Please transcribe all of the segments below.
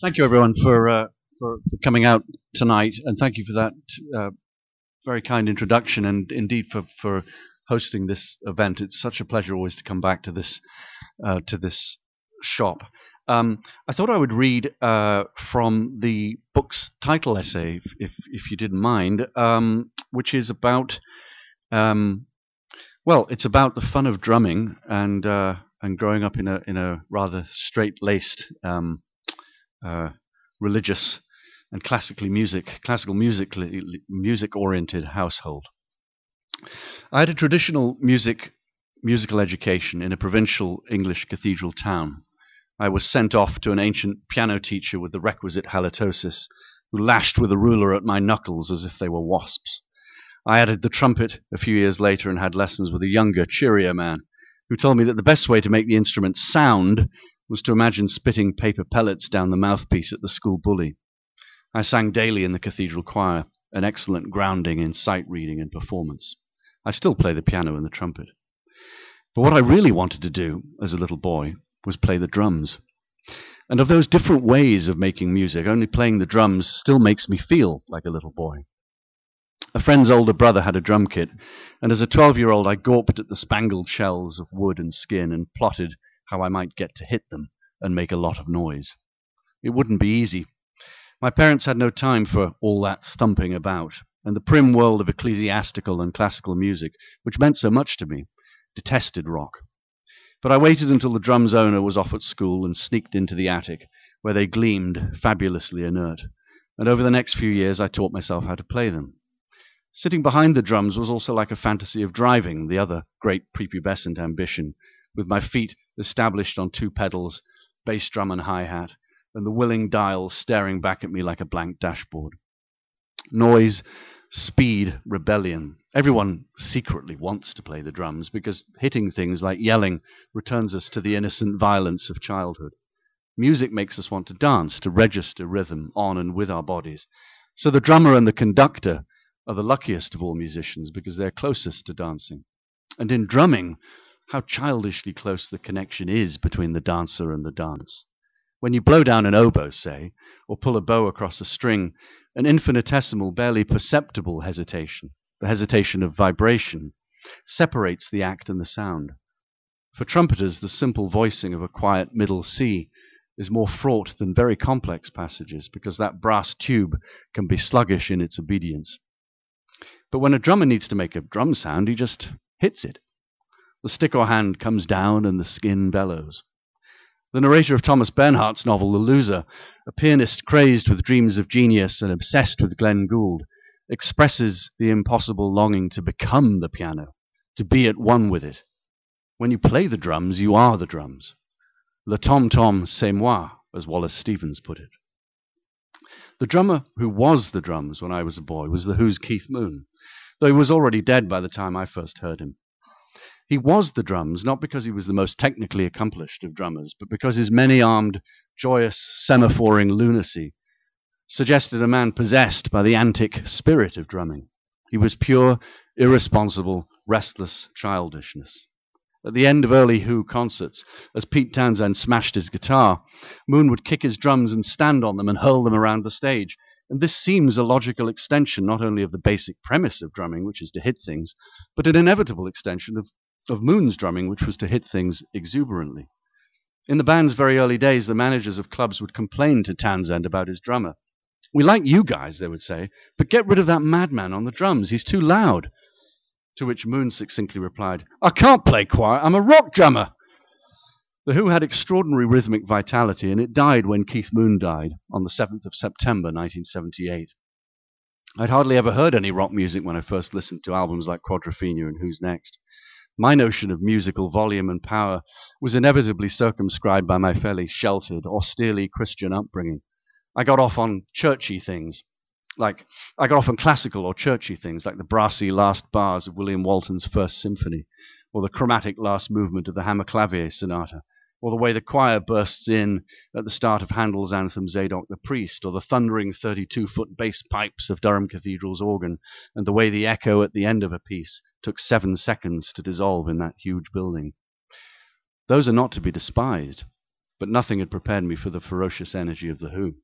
Thank you, everyone, for uh, for, for, coming out tonight, and thank you for that uh, very kind introduction, and indeed for for hosting this event. It's such a pleasure always to come back to this uh, to this shop. Um, I thought I would read uh, from the book's title essay, if if, if you didn't mind, um, which is about um, well, it's about the fun of drumming and uh, and growing up in a in a rather straight laced um, uh, religious and classically music classical music music oriented household. I had a traditional music musical education in a provincial English cathedral town. I was sent off to an ancient piano teacher with the requisite halitosis, who lashed with a ruler at my knuckles as if they were wasps. I added the trumpet a few years later and had lessons with a younger, cheerier man, who told me that the best way to make the instrument sound was to imagine spitting paper pellets down the mouthpiece at the school bully. I sang daily in the cathedral choir, an excellent grounding in sight reading and performance. I still play the piano and the trumpet. But what I really wanted to do as a little boy was play the drums. And of those different ways of making music, only playing the drums still makes me feel like a little boy. A friend's older brother had a drum kit, and as a 12 year old I gawped at the spangled shells of wood and skin and plotted how I might get to hit them and make a lot of noise. It wouldn't be easy. My parents had no time for all that thumping about, and the prim world of ecclesiastical and classical music, which meant so much to me, detested rock. But I waited until the drum's owner was off at school and sneaked into the attic, where they gleamed fabulously inert, and over the next few years I taught myself how to play them. Sitting behind the drums was also like a fantasy of driving, the other great prepubescent ambition, with my feet established on two pedals, bass drum and hi hat, and the willing dial staring back at me like a blank dashboard. Noise speed rebellion. Everyone secretly wants to play the drums because hitting things like yelling returns us to the innocent violence of childhood. Music makes us want to dance, to register rhythm on and with our bodies. So the drummer and the conductor are the luckiest of all musicians because they're closest to dancing. And in drumming, how childishly close the connection is between the dancer and the dance. When you blow down an oboe, say, or pull a bow across a string, an infinitesimal, barely perceptible hesitation, the hesitation of vibration, separates the act and the sound. For trumpeters, the simple voicing of a quiet middle C is more fraught than very complex passages because that brass tube can be sluggish in its obedience. But when a drummer needs to make a drum sound, he just hits it. The stick or hand comes down and the skin bellows. The narrator of Thomas Bernhard's novel, The Loser, a pianist crazed with dreams of genius and obsessed with Glenn Gould, expresses the impossible longing to become the piano, to be at one with it. When you play the drums, you are the drums. Le tom tom, c'est moi, as Wallace Stevens put it. The drummer who was the drums when I was a boy was The Who's Keith Moon, though he was already dead by the time I first heard him. He was the drums, not because he was the most technically accomplished of drummers, but because his many armed, joyous, semaphoring lunacy suggested a man possessed by the antic spirit of drumming. He was pure, irresponsible, restless childishness. At the end of early Who concerts, as Pete Townshend smashed his guitar, Moon would kick his drums and stand on them and hurl them around the stage. And this seems a logical extension not only of the basic premise of drumming, which is to hit things, but an inevitable extension of, of Moon's drumming, which was to hit things exuberantly. In the band's very early days, the managers of clubs would complain to Townshend about his drummer. We like you guys, they would say, but get rid of that madman on the drums. He's too loud. To which Moon succinctly replied, I can't play choir, I'm a rock drummer. The Who had extraordinary rhythmic vitality, and it died when Keith Moon died on the 7th of September 1978. I'd hardly ever heard any rock music when I first listened to albums like Quadrophenia and Who's Next. My notion of musical volume and power was inevitably circumscribed by my fairly sheltered, austerely Christian upbringing. I got off on churchy things, like I got off on classical or churchy things like the brassy last bars of William Walton's First Symphony, or the chromatic last movement of the Hammerklavier Sonata, or the way the choir bursts in at the start of Handel's anthem Zadok the Priest, or the thundering 32 foot bass pipes of Durham Cathedral's organ, and the way the echo at the end of a piece took seven seconds to dissolve in that huge building. Those are not to be despised, but nothing had prepared me for the ferocious energy of The Who.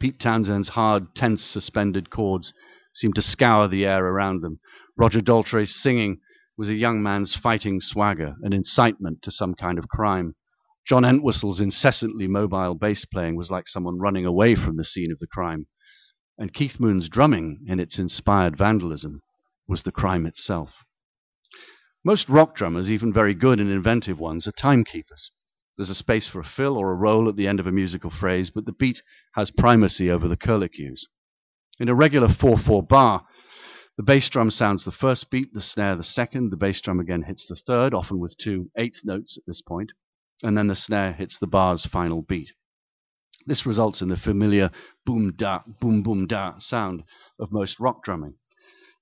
Pete Townshend's hard, tense, suspended chords seemed to scour the air around them. Roger Daltrey's singing was a young man's fighting swagger, an incitement to some kind of crime. John Entwistle's incessantly mobile bass playing was like someone running away from the scene of the crime. And Keith Moon's drumming, in its inspired vandalism, was the crime itself. Most rock drummers, even very good and inventive ones, are timekeepers. There's a space for a fill or a roll at the end of a musical phrase, but the beat has primacy over the curlicues. In a regular 4 4 bar, the bass drum sounds the first beat, the snare the second, the bass drum again hits the third, often with two eighth notes at this point, and then the snare hits the bar's final beat. This results in the familiar boom da, boom boom da sound of most rock drumming.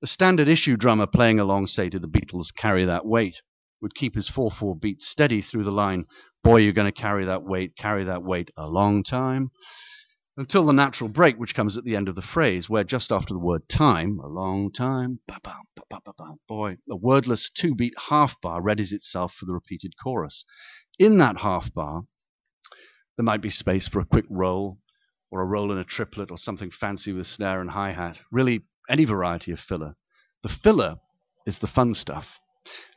A standard issue drummer playing along, say, to the Beatles' Carry That Weight would keep his 4 4 beat steady through the line boy, you're going to carry that weight, carry that weight a long time. Until the natural break, which comes at the end of the phrase, where just after the word time, a long time, boy, a wordless two beat half bar readies itself for the repeated chorus. In that half bar, there might be space for a quick roll, or a roll in a triplet, or something fancy with snare and hi hat. Really, any variety of filler. The filler is the fun stuff.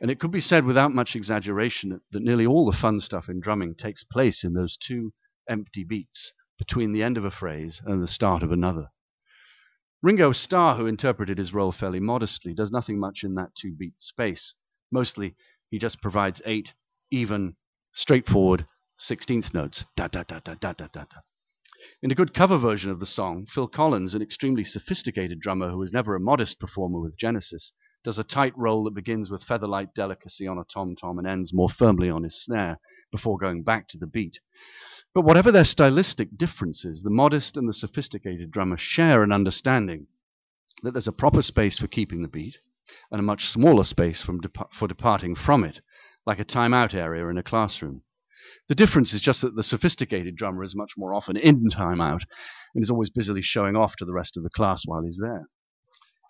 And it could be said without much exaggeration that, that nearly all the fun stuff in drumming takes place in those two empty beats between the end of a phrase and the start of another. Ringo Starr, who interpreted his role fairly modestly, does nothing much in that two beat space. Mostly, he just provides eight even, straightforward sixteenth notes. Da da da da da da da da. In a good cover version of the song, Phil Collins, an extremely sophisticated drummer who was never a modest performer with Genesis, does a tight roll that begins with featherlight delicacy on a tom tom and ends more firmly on his snare before going back to the beat. But whatever their stylistic differences, the modest and the sophisticated drummer share an understanding that there's a proper space for keeping the beat and a much smaller space for departing from it, like a timeout area in a classroom. The difference is just that the sophisticated drummer is much more often in timeout and is always busily showing off to the rest of the class while he's there.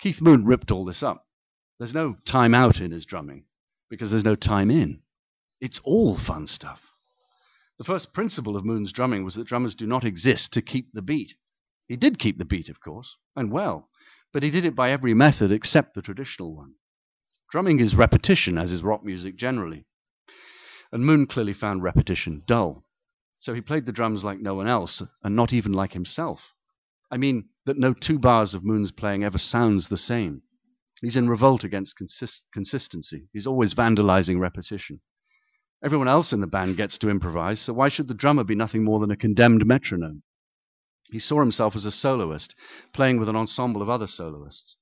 Keith Moon ripped all this up. There's no time out in his drumming because there's no time in. It's all fun stuff. The first principle of Moon's drumming was that drummers do not exist to keep the beat. He did keep the beat, of course, and well, but he did it by every method except the traditional one. Drumming is repetition, as is rock music generally. And Moon clearly found repetition dull. So he played the drums like no one else, and not even like himself. I mean that no two bars of Moon's playing ever sounds the same. He's in revolt against consist- consistency. He's always vandalizing repetition. Everyone else in the band gets to improvise, so why should the drummer be nothing more than a condemned metronome? He saw himself as a soloist, playing with an ensemble of other soloists.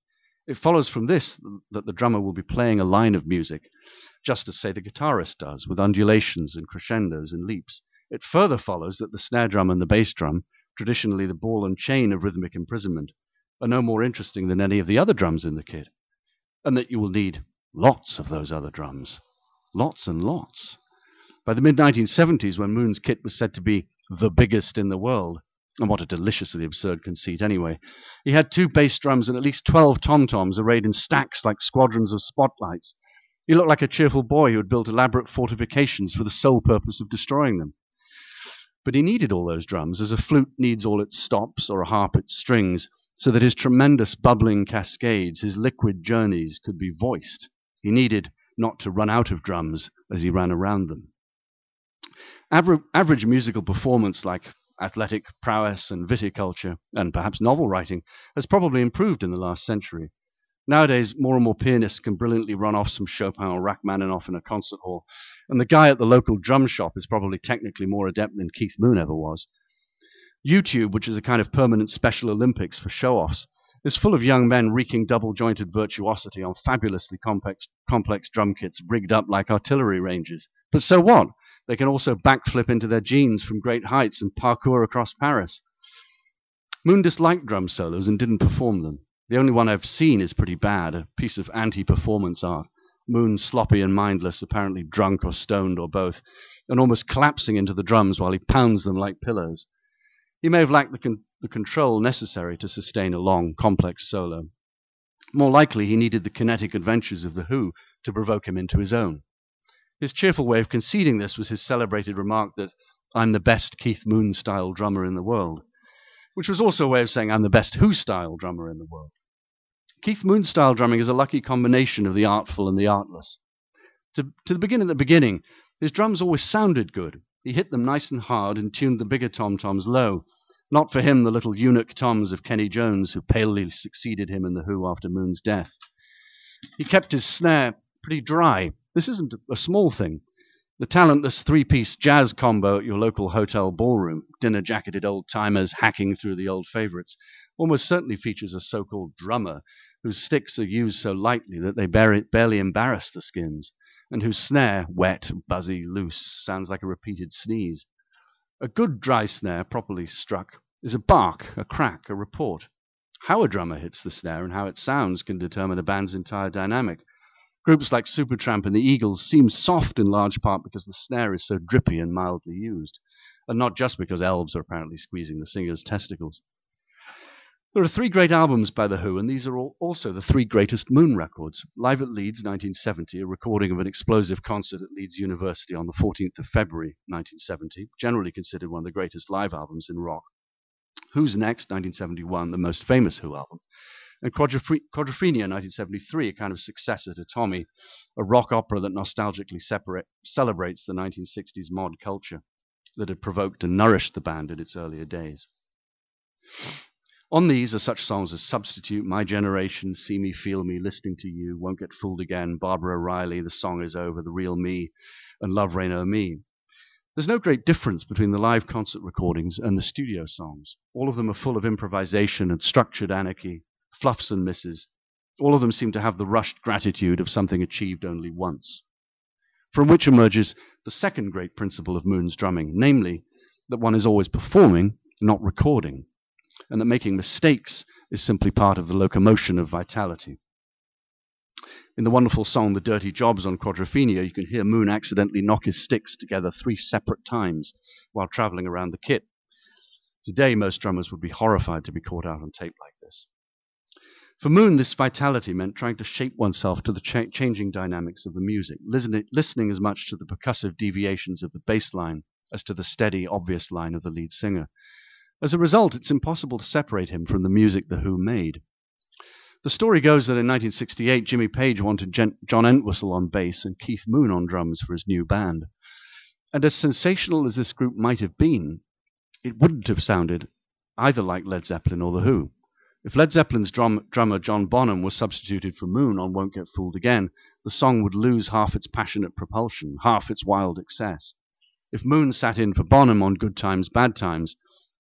It follows from this that the drummer will be playing a line of music, just as, say, the guitarist does, with undulations and crescendos and leaps. It further follows that the snare drum and the bass drum, traditionally the ball and chain of rhythmic imprisonment, are no more interesting than any of the other drums in the kit and that you will need lots of those other drums. Lots and lots. By the mid 1970s, when Moon's kit was said to be the biggest in the world, And what a deliciously absurd conceit, anyway. He had two bass drums and at least 12 tom toms arrayed in stacks like squadrons of spotlights. He looked like a cheerful boy who had built elaborate fortifications for the sole purpose of destroying them. But he needed all those drums, as a flute needs all its stops or a harp its strings, so that his tremendous bubbling cascades, his liquid journeys, could be voiced. He needed not to run out of drums as he ran around them. Aver- average musical performance, like athletic prowess and viticulture, and perhaps novel writing, has probably improved in the last century. Nowadays, more and more pianists can brilliantly run off some Chopin or Rachmaninoff in a concert hall, and the guy at the local drum shop is probably technically more adept than Keith Moon ever was. YouTube, which is a kind of permanent Special Olympics for show offs, is full of young men wreaking double jointed virtuosity on fabulously complex, complex drum kits rigged up like artillery ranges. But so what? They can also backflip into their jeans from great heights and parkour across Paris. Moon disliked drum solos and didn't perform them. The only one I've seen is pretty bad, a piece of anti performance art. Moon sloppy and mindless, apparently drunk or stoned or both, and almost collapsing into the drums while he pounds them like pillows. He may have lacked the, con- the control necessary to sustain a long, complex solo. More likely, he needed the kinetic adventures of The Who to provoke him into his own. His cheerful way of conceding this was his celebrated remark that I'm the best Keith Moon style drummer in the world, which was also a way of saying I'm the best Who style drummer in the world. Keith Moon style drumming is a lucky combination of the artful and the artless. To, to begin at the beginning, his drums always sounded good. He hit them nice and hard and tuned the bigger tom toms low. Not for him the little eunuch toms of Kenny Jones, who palely succeeded him in The Who after Moon's death. He kept his snare pretty dry, this isn't a small thing. The talentless three piece jazz combo at your local hotel ballroom, dinner jacketed old timers hacking through the old favorites, almost certainly features a so called drummer whose sticks are used so lightly that they barely embarrass the skins, and whose snare, wet, buzzy, loose, sounds like a repeated sneeze. A good dry snare, properly struck, is a bark, a crack, a report. How a drummer hits the snare and how it sounds can determine a band's entire dynamic. Groups like Supertramp and the Eagles seem soft in large part because the snare is so drippy and mildly used, and not just because elves are apparently squeezing the singer's testicles. There are three great albums by The Who, and these are also the three greatest Moon records. Live at Leeds, 1970, a recording of an explosive concert at Leeds University on the 14th of February, 1970, generally considered one of the greatest live albums in rock. Who's Next, 1971, the most famous Who album and Quadrophenia 1973, a kind of successor to Tommy, a rock opera that nostalgically separate, celebrates the 1960s mod culture that had provoked and nourished the band in its earlier days. On these are such songs as Substitute, My Generation, See Me, Feel Me, Listening to You, Won't Get Fooled Again, Baba O'Riley, The Song Is Over, The Real Me, and Love Reign O'er Me. There's no great difference between the live concert recordings and the studio songs. All of them are full of improvisation and structured anarchy, fluffs and misses. All of them seem to have the rushed gratitude of something achieved only once. From which emerges the second great principle of Moon's drumming, namely, that one is always performing, not recording, and that making mistakes is simply part of the locomotion of vitality. In the wonderful song The Dirty Jobs on Quadrophenia, you can hear Moon accidentally knock his sticks together three separate times while traveling around the kit. Today, most drummers would be horrified to be caught out on tape like this. For Moon, this vitality meant trying to shape oneself to the cha- changing dynamics of the music, listening, listening as much to the percussive deviations of the bass line as to the steady, obvious line of the lead singer. As a result, it's impossible to separate him from the music The Who made. The story goes that in 1968, Jimmy Page wanted Jen- John Entwistle on bass and Keith Moon on drums for his new band. And as sensational as this group might have been, it wouldn't have sounded either like Led Zeppelin or The Who. If Led Zeppelin's drum, drummer John Bonham was substituted for Moon on Won't Get Fooled Again, the song would lose half its passionate propulsion, half its wild excess. If Moon sat in for Bonham on Good Times, Bad Times,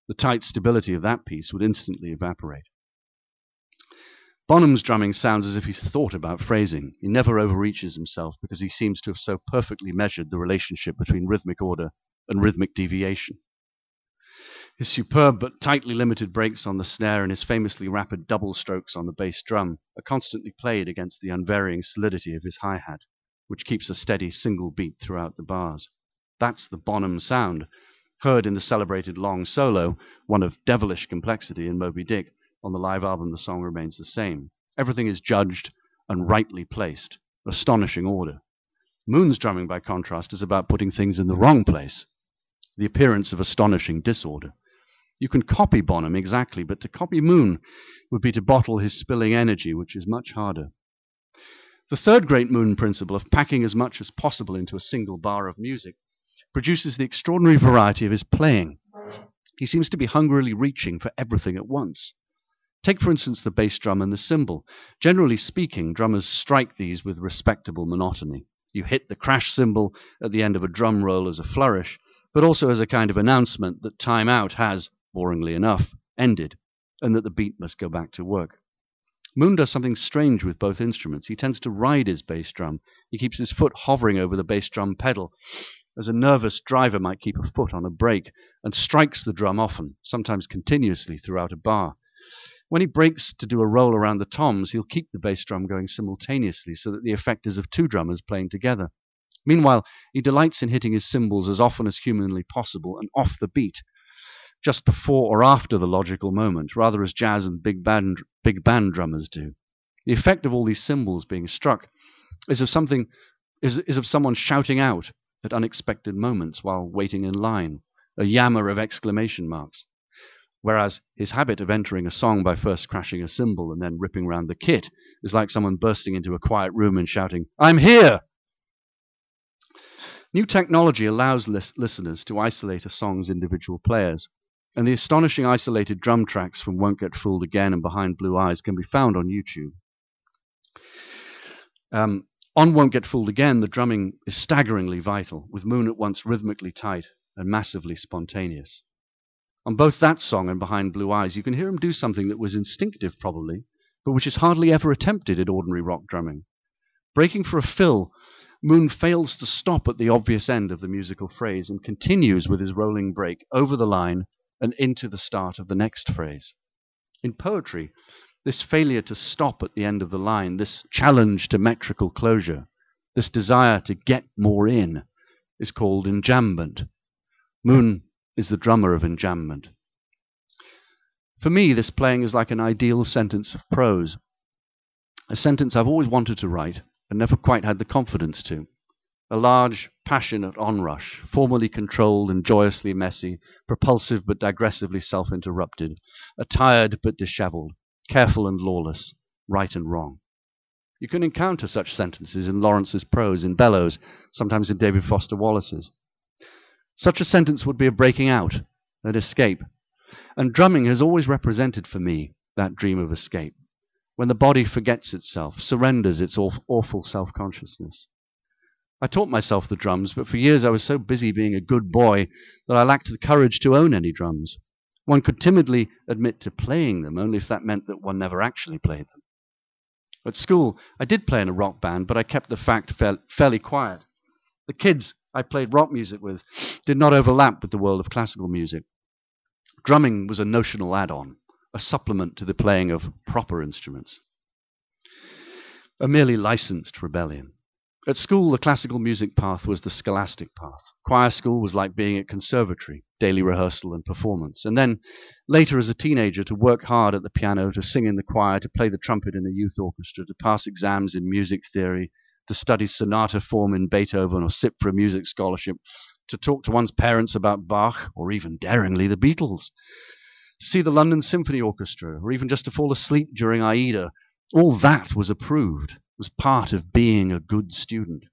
the tight stability of that piece would instantly evaporate. Bonham's drumming sounds as if he's thought about phrasing. He never overreaches himself because he seems to have so perfectly measured the relationship between rhythmic order and rhythmic deviation. His superb but tightly limited breaks on the snare and his famously rapid double strokes on the bass drum are constantly played against the unvarying solidity of his hi hat, which keeps a steady single beat throughout the bars. That's the Bonham sound, heard in the celebrated long solo, one of devilish complexity in Moby Dick. On the live album, the song remains the same. Everything is judged and rightly placed. Astonishing order. Moon's drumming, by contrast, is about putting things in the wrong place. The appearance of astonishing disorder. You can copy Bonham exactly, but to copy Moon would be to bottle his spilling energy, which is much harder. The third great Moon principle of packing as much as possible into a single bar of music produces the extraordinary variety of his playing. He seems to be hungrily reaching for everything at once. Take, for instance, the bass drum and the cymbal. Generally speaking, drummers strike these with respectable monotony. You hit the crash cymbal at the end of a drum roll as a flourish, but also as a kind of announcement that time out has, boringly enough, ended, and that the beat must go back to work. Moon does something strange with both instruments. He tends to ride his bass drum. He keeps his foot hovering over the bass drum pedal, as a nervous driver might keep a foot on a brake, and strikes the drum often, sometimes continuously throughout a bar. When he breaks to do a roll around the toms, he'll keep the bass drum going simultaneously so that the effect is of two drummers playing together. Meanwhile, he delights in hitting his cymbals as often as humanly possible and off the beat, just before or after the logical moment, rather as jazz and big band, big band drummers do. The effect of all these cymbals being struck is of something is, is of someone shouting out at unexpected moments while waiting in line, a yammer of exclamation marks. Whereas his habit of entering a song by first crashing a cymbal and then ripping round the kit is like someone bursting into a quiet room and shouting, I'm here! New technology allows lis- listeners to isolate a song's individual players, and the astonishing isolated drum tracks from Won't Get Fooled Again and Behind Blue Eyes can be found on YouTube. Um, on Won't Get Fooled Again, the drumming is staggeringly vital, with Moon at once rhythmically tight and massively spontaneous. On both that song and Behind Blue Eyes, you can hear him do something that was instinctive, probably, but which is hardly ever attempted in ordinary rock drumming. Breaking for a fill, Moon fails to stop at the obvious end of the musical phrase and continues with his rolling break over the line and into the start of the next phrase. In poetry, this failure to stop at the end of the line, this challenge to metrical closure, this desire to get more in, is called enjambment. Moon is the drummer of enjambment. For me, this playing is like an ideal sentence of prose, a sentence I've always wanted to write and never quite had the confidence to. A large, passionate onrush, formally controlled and joyously messy, propulsive but digressively self interrupted, attired but dishevelled, careful and lawless, right and wrong. You can encounter such sentences in Lawrence's prose, in Bellows, sometimes in David Foster Wallace's. Such a sentence would be a breaking out, an escape. And drumming has always represented for me that dream of escape, when the body forgets itself, surrenders its awful self consciousness. I taught myself the drums, but for years I was so busy being a good boy that I lacked the courage to own any drums. One could timidly admit to playing them, only if that meant that one never actually played them. At school, I did play in a rock band, but I kept the fact fairly quiet. The kids I played rock music with did not overlap with the world of classical music. Drumming was a notional add on, a supplement to the playing of proper instruments, a merely licensed rebellion. At school, the classical music path was the scholastic path. Choir school was like being at conservatory, daily rehearsal and performance. And then, later as a teenager, to work hard at the piano, to sing in the choir, to play the trumpet in a youth orchestra, to pass exams in music theory, to study sonata form in Beethoven or sit for a music scholarship, to talk to one's parents about Bach or even daringly the Beatles, to see the London Symphony Orchestra, or even just to fall asleep during Aida. All that was approved, was part of being a good student.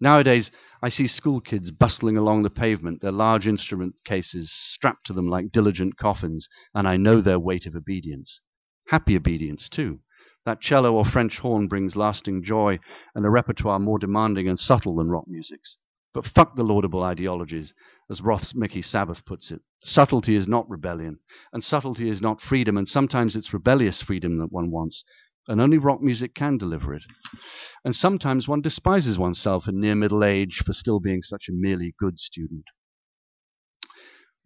Nowadays, I see school kids bustling along the pavement, their large instrument cases strapped to them like diligent coffins, and I know their weight of obedience. Happy obedience, too. That cello or French horn brings lasting joy and a repertoire more demanding and subtle than rock music's. But fuck the laudable ideologies, as Roth's Mickey Sabbath puts it. Subtlety is not rebellion, and subtlety is not freedom, and sometimes it's rebellious freedom that one wants, and only rock music can deliver it. And sometimes one despises oneself in near middle age for still being such a merely good student.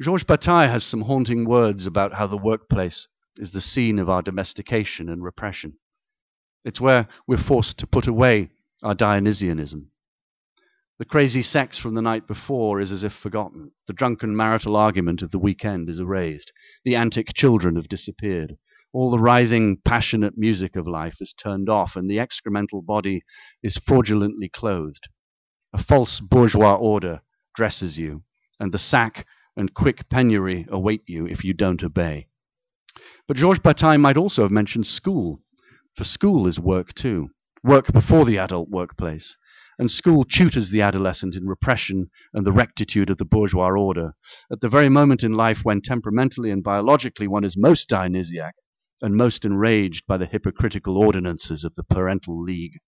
Georges Bataille has some haunting words about how the workplace is the scene of our domestication and repression. It's where we're forced to put away our Dionysianism. The crazy sex from the night before is as if forgotten. The drunken marital argument of the weekend is erased. The antic children have disappeared. All the writhing, passionate music of life is turned off, and the excremental body is fraudulently clothed. A false bourgeois order dresses you, and the sack and quick penury await you if you don't obey. But Georges Bataille might also have mentioned school, for school is work too, work before the adult workplace and school tutors the adolescent in repression and the rectitude of the bourgeois order, at the very moment in life when temperamentally and biologically one is most Dionysiac and most enraged by the hypocritical ordinances of the parental league.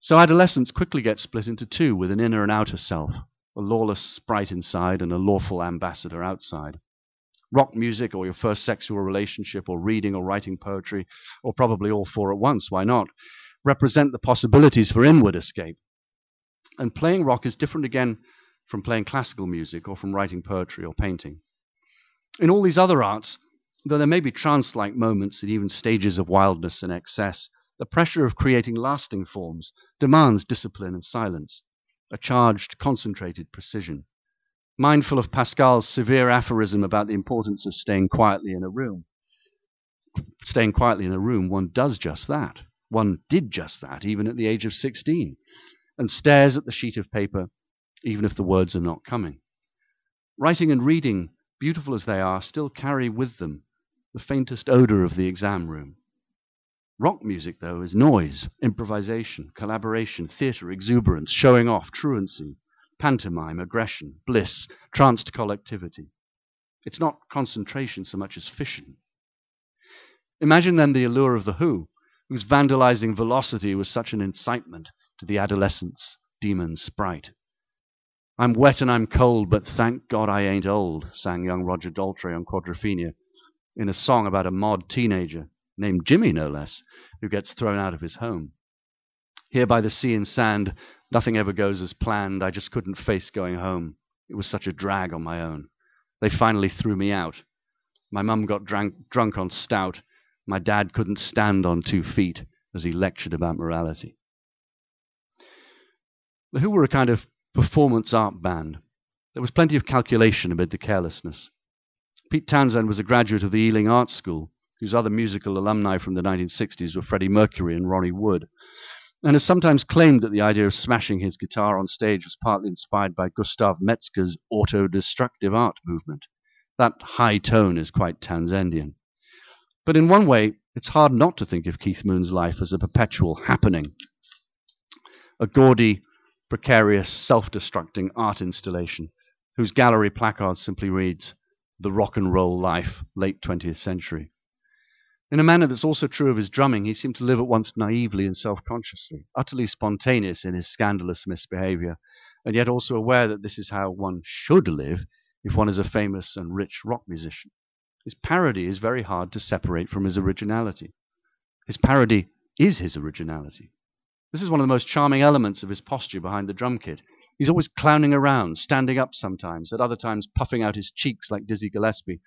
So adolescence quickly gets split into two, with an inner and outer self, a lawless sprite inside and a lawful ambassador outside. Rock music, or your first sexual relationship, or reading or writing poetry, or probably all four at once, why not? represent the possibilities for inward escape. And playing rock is different again from playing classical music or from writing poetry or painting. In all these other arts, though there may be trance like moments and even stages of wildness and excess, the pressure of creating lasting forms demands discipline and silence, a charged, concentrated precision. Mindful of Pascal's severe aphorism about the importance of staying quietly in a room, staying quietly in a room, one does just that. One did just that, even at the age of 16, and stares at the sheet of paper, even if the words are not coming. Writing and reading, beautiful as they are, still carry with them the faintest odor of the exam room. Rock music, though, is noise, improvisation, collaboration, theatre, exuberance, showing off, truancy, pantomime, aggression, bliss, tranced collectivity. It's not concentration so much as fission. Imagine then the allure of The Who, whose vandalizing velocity was such an incitement to the adolescent's demon sprite. I'm wet and I'm cold, but thank God I ain't old, sang young Roger Daltrey on Quadrophenia in a song about a mod teenager, named Jimmy no less, who gets thrown out of his home. Here by the sea and sand, nothing ever goes as planned. I just couldn't face going home. It was such a drag on my own. They finally threw me out. My mum got drank, drunk on stout, my dad couldn't stand on two feet as he lectured about morality. The Who were a kind of performance art band. There was plenty of calculation amid the carelessness. Pete Townshend was a graduate of the Ealing Art School, whose other musical alumni from the 1960s were Freddie Mercury and Ronnie Wood, and has sometimes claimed that the idea of smashing his guitar on stage was partly inspired by Gustav Metzger's auto-destructive art movement. That high tone is quite Townshendian. But in one way, it's hard not to think of Keith Moon's life as a perpetual happening, a gaudy, precarious, self destructing art installation whose gallery placard simply reads, The Rock and Roll Life, Late 20th Century. In a manner that's also true of his drumming, he seemed to live at once naively and self consciously, utterly spontaneous in his scandalous misbehavior, and yet also aware that this is how one should live if one is a famous and rich rock musician. His parody is very hard to separate from his originality. His parody is his originality. This is one of the most charming elements of his posture behind the drum kit. He's always clowning around, standing up sometimes, at other times puffing out his cheeks like Dizzy Gillespie,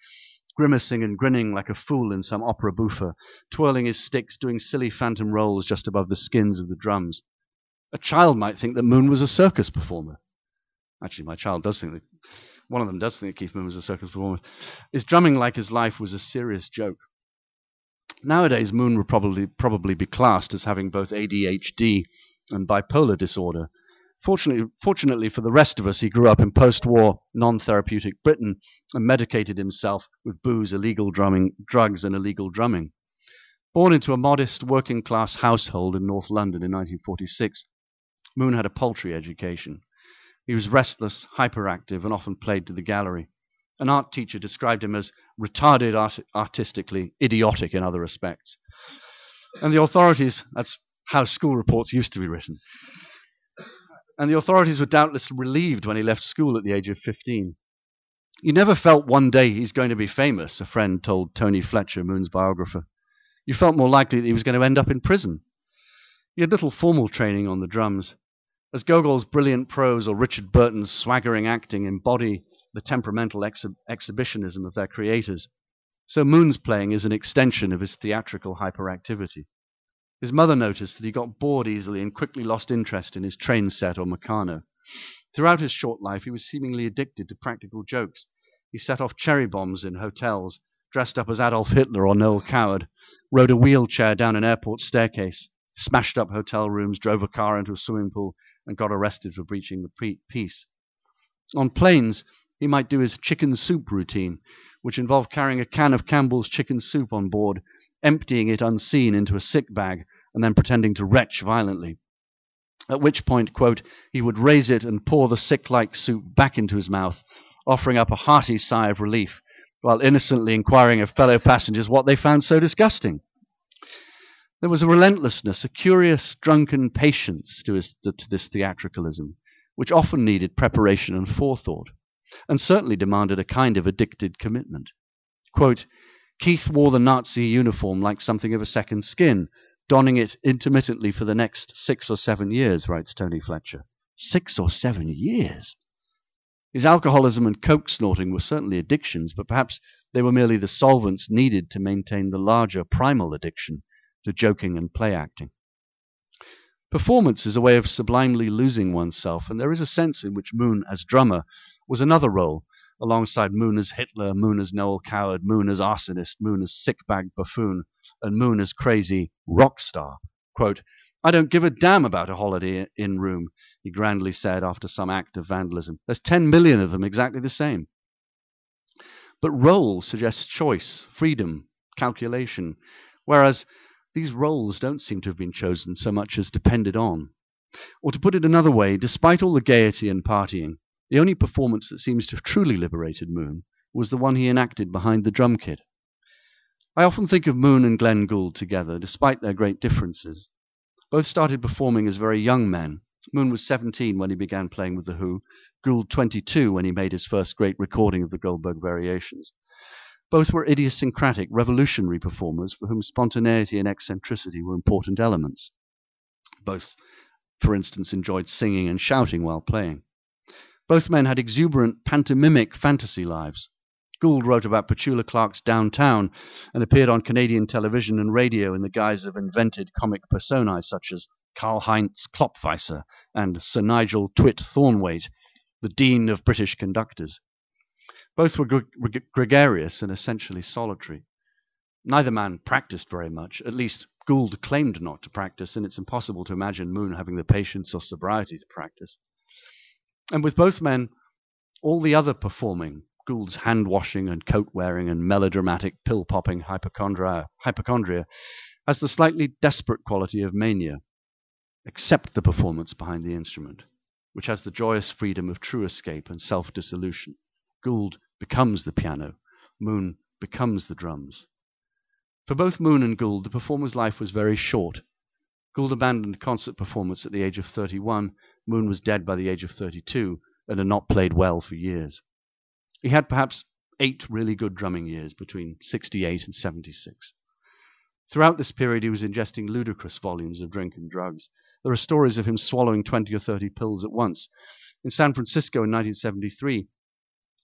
grimacing and grinning like a fool in some opera bouffe, twirling his sticks, doing silly phantom rolls just above the skins of the drums. A child might think that Moon was a circus performer. Actually, my child does think that one of them does think that Keith Moon was a circus performer, is drumming like his life was a serious joke. Nowadays, Moon would probably probably be classed as having both ADHD and bipolar disorder. Fortunately, fortunately for the rest of us, he grew up in post-war, non-therapeutic Britain and medicated himself with booze, illegal drumming, drugs, and illegal drumming. Born into a modest working-class household in North London in 1946, Moon had a paltry education. He was restless, hyperactive, and often played to the gallery. An art teacher described him as retarded art- artistically, idiotic in other respects. And the authorities, that's how school reports used to be written. And the authorities were doubtless relieved when he left school at the age of 15. You never felt one day he's going to be famous, a friend told Tony Fletcher, Moon's biographer. You felt more likely that he was going to end up in prison. He had little formal training on the drums. As Gogol's brilliant prose or Richard Burton's swaggering acting embody the temperamental exhibitionism of their creators, so Moon's playing is an extension of his theatrical hyperactivity. His mother noticed that he got bored easily and quickly lost interest in his train set or Meccano. Throughout his short life, he was seemingly addicted to practical jokes. He set off cherry bombs in hotels, dressed up as Adolf Hitler or Noel Coward, rode a wheelchair down an airport staircase, smashed up hotel rooms, drove a car into a swimming pool, and got arrested for breaching the peace. On planes, he might do his chicken soup routine, which involved carrying a can of Campbell's chicken soup on board, emptying it unseen into a sick bag, and then pretending to retch violently. At which point, quote, he would raise it and pour the sick like soup back into his mouth, offering up a hearty sigh of relief, while innocently inquiring of fellow passengers what they found so disgusting. There was a relentlessness, a curious, drunken patience to, his, to this theatricalism, which often needed preparation and forethought, and certainly demanded a kind of addicted commitment. Quote, Keith wore the Nazi uniform like something of a second skin, donning it intermittently for the next six or seven years, writes Tony Fletcher. Six or seven years? His alcoholism and coke snorting were certainly addictions, but perhaps they were merely the solvents needed to maintain the larger primal addiction to joking and play acting. Performance is a way of sublimely losing oneself, and there is a sense in which Moon, as drummer, was another role, alongside Moon as Hitler, Moon as Noel Coward, Moon as arsonist, Moon as sick-bag buffoon, and Moon as crazy rock star. Quote, I don't give a damn about a Holiday Inn room, he grandly said after some act of vandalism. There's 10 million of them exactly the same. But role suggests choice, freedom, calculation, whereas these roles don't seem to have been chosen so much as depended on. Or to put it another way, despite all the gaiety and partying, the only performance that seems to have truly liberated Moon was the one he enacted behind the drum kit. I often think of Moon and Glenn Gould together, despite their great differences. Both started performing as very young men. Moon was 17 when he began playing with The Who, Gould 22 when he made his first great recording of the Goldberg Variations. Both were idiosyncratic, revolutionary performers for whom spontaneity and eccentricity were important elements. Both, for instance, enjoyed singing and shouting while playing. Both men had exuberant, pantomimic fantasy lives. Gould wrote about Petula Clark's Downtown and appeared on Canadian television and radio in the guise of invented comic personae such as Karl Heinz Klopfweiser and Sir Nigel Twit Thornwaite, the Dean of British Conductors. Both were gregarious and essentially solitary. Neither man practiced very much, at least Gould claimed not to practice, and it's impossible to imagine Moon having the patience or sobriety to practice. And with both men, all the other performing, Gould's hand washing and coat wearing and melodramatic pill popping hypochondria, hypochondria, has the slightly desperate quality of mania, except the performance behind the instrument, which has the joyous freedom of true escape and self dissolution. Gould becomes the piano, Moon becomes the drums. For both Moon and Gould, the performer's life was very short. Gould abandoned concert performance at the age of 31. Moon was dead by the age of 32 and had not played well for years. He had perhaps eight really good drumming years between 68 and 76. Throughout this period, he was ingesting ludicrous volumes of drink and drugs. There are stories of him swallowing 20 or 30 pills at once. In San Francisco in 1973,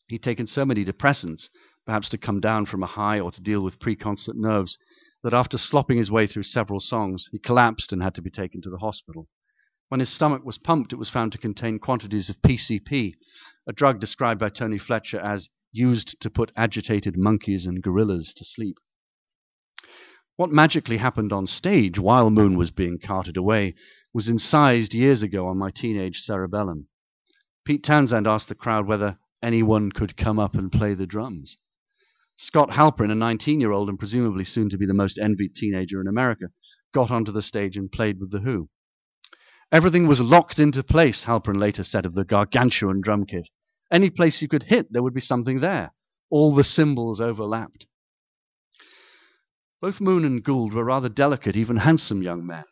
He'd taken so many depressants, perhaps to come down from a high or to deal with pre-concert nerves, that after slopping his way through several songs, he collapsed and had to be taken to the hospital. When his stomach was pumped, it was found to contain quantities of PCP, a drug described by Tony Fletcher as used to put agitated monkeys and gorillas to sleep. What magically happened on stage while Moon was being carted away was incised years ago on my teenage cerebellum. Pete Townshend asked the crowd whether anyone could come up and play the drums. Scott Halperin, a 19 year old and presumably soon to be the most envied teenager in America, got onto the stage and played with The Who. Everything was locked into place, Halperin later said of the gargantuan drum kit. Any place you could hit, there would be something there. All the cymbals overlapped. Both Moon and Gould were rather delicate, even handsome young men,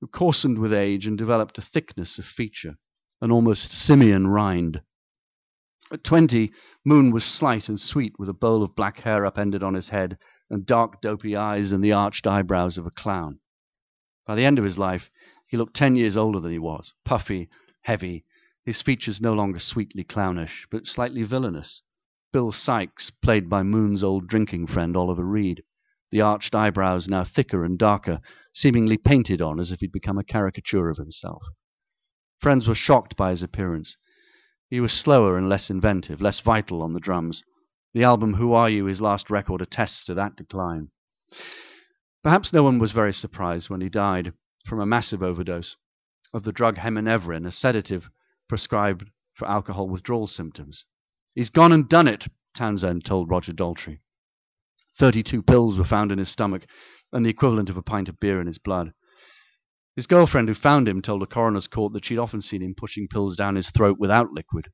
who coarsened with age and developed a thickness of feature, an almost simian rind. At twenty, Moon was slight and sweet, with a bowl of black hair upended on his head, and dark, dopey eyes and the arched eyebrows of a clown. By the end of his life, he looked ten years older than he was, puffy, heavy, his features no longer sweetly clownish, but slightly villainous. Bill Sikes, played by Moon's old drinking friend Oliver Reed, the arched eyebrows now thicker and darker, seemingly painted on as if he'd become a caricature of himself. Friends were shocked by his appearance. He was slower and less inventive, less vital on the drums. The album Who Are You, his last record, attests to that decline. Perhaps no one was very surprised when he died from a massive overdose of the drug heminevrin, a sedative prescribed for alcohol withdrawal symptoms. He's gone and done it, Townshend told Roger Daltrey. Thirty-two pills were found in his stomach, and the equivalent of a pint of beer in his blood. His girlfriend, who found him, told a coroner's court that she'd often seen him pushing pills down his throat without liquid.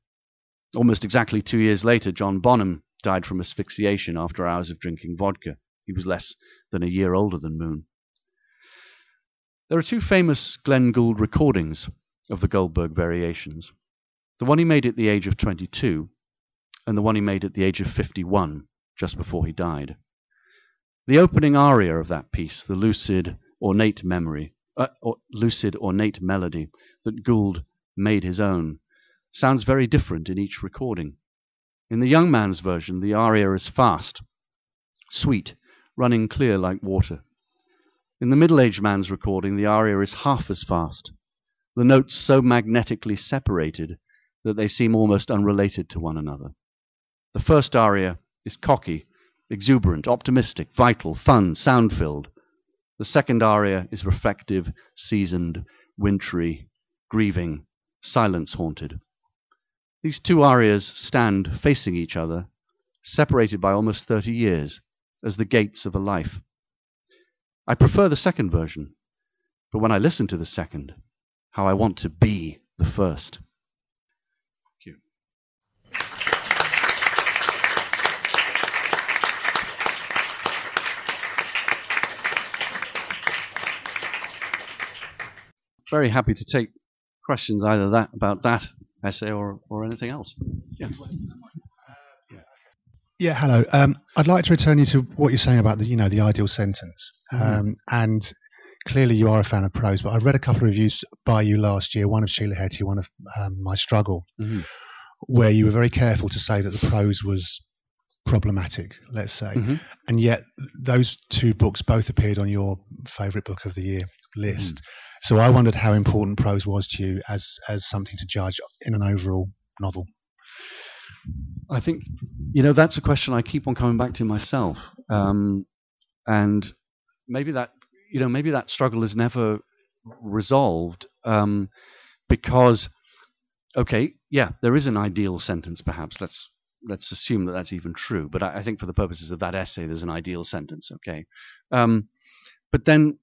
Almost exactly two years later, John Bonham died from asphyxiation after hours of drinking vodka. He was less than a year older than Moon. There are two famous Glenn Gould recordings of the Goldberg variations. The one he made at the age of 22 and the one he made at the age of 51, just before he died. The opening aria of that piece, the lucid, ornate memory, uh, or lucid, ornate melody that Gould made his own, sounds very different in each recording. In the young man's version, the aria is fast, sweet, running clear like water. In the middle aged man's recording, the aria is half as fast, the notes so magnetically separated that they seem almost unrelated to one another. The first aria is cocky, exuberant, optimistic, vital, fun, sound filled. The second aria is reflective, seasoned, wintry, grieving, silence haunted. These two arias stand facing each other, separated by almost 30 years, as the gates of a life. I prefer the second version, but when I listen to the second, how I want to be the first. Very happy to take questions either that about that essay or, or anything else. Yeah. Yeah, hello. Um, I'd like to return you to what you're saying about the, you know, the ideal sentence. Mm-hmm. Um, mm. And clearly, you are a fan of prose. But I read a couple of reviews by you last year. One of Sheila Heti, one of um, My Struggle, mm-hmm. where you were very careful to say that the prose was problematic. Let's say, mm-hmm. and yet those two books both appeared on your favourite book of the year list. So I wondered how important prose was to you as as something to judge in an overall novel. I think you know that's a question I keep on coming back to myself, um, and maybe that you know maybe that struggle is never resolved um, because okay, yeah, there is an ideal sentence. Perhaps let's let's assume that that's even true. But I, I think for the purposes of that essay, there's an ideal sentence. Okay, um, but then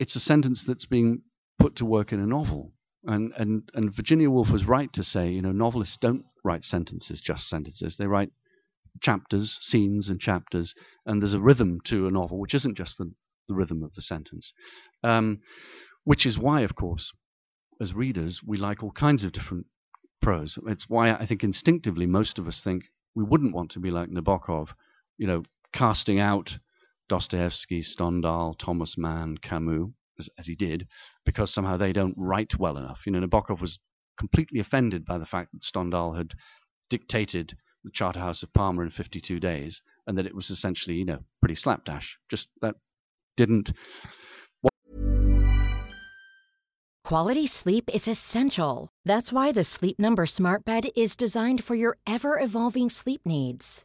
it's a sentence that's being put to work in a novel. And, and, and Virginia Woolf was right to say, you know, novelists don't write sentences, just sentences. They write chapters, scenes, and chapters. And there's a rhythm to a novel, which isn't just the, the rhythm of the sentence. Um, which is why, of course, as readers, we like all kinds of different prose. It's why I think instinctively most of us think we wouldn't want to be like Nabokov, you know, casting out Dostoevsky, Stendhal, Thomas Mann, Camus, as, as, he did, because somehow they don't write well enough. You know, Nabokov was completely offended by the fact that Stendhal had dictated the Charterhouse of Parma in 52 days, and that it was essentially, you know, pretty slapdash. Just that didn't. Quality sleep is essential. That's why the Sleep Number Smart Bed is designed for your ever evolving sleep needs.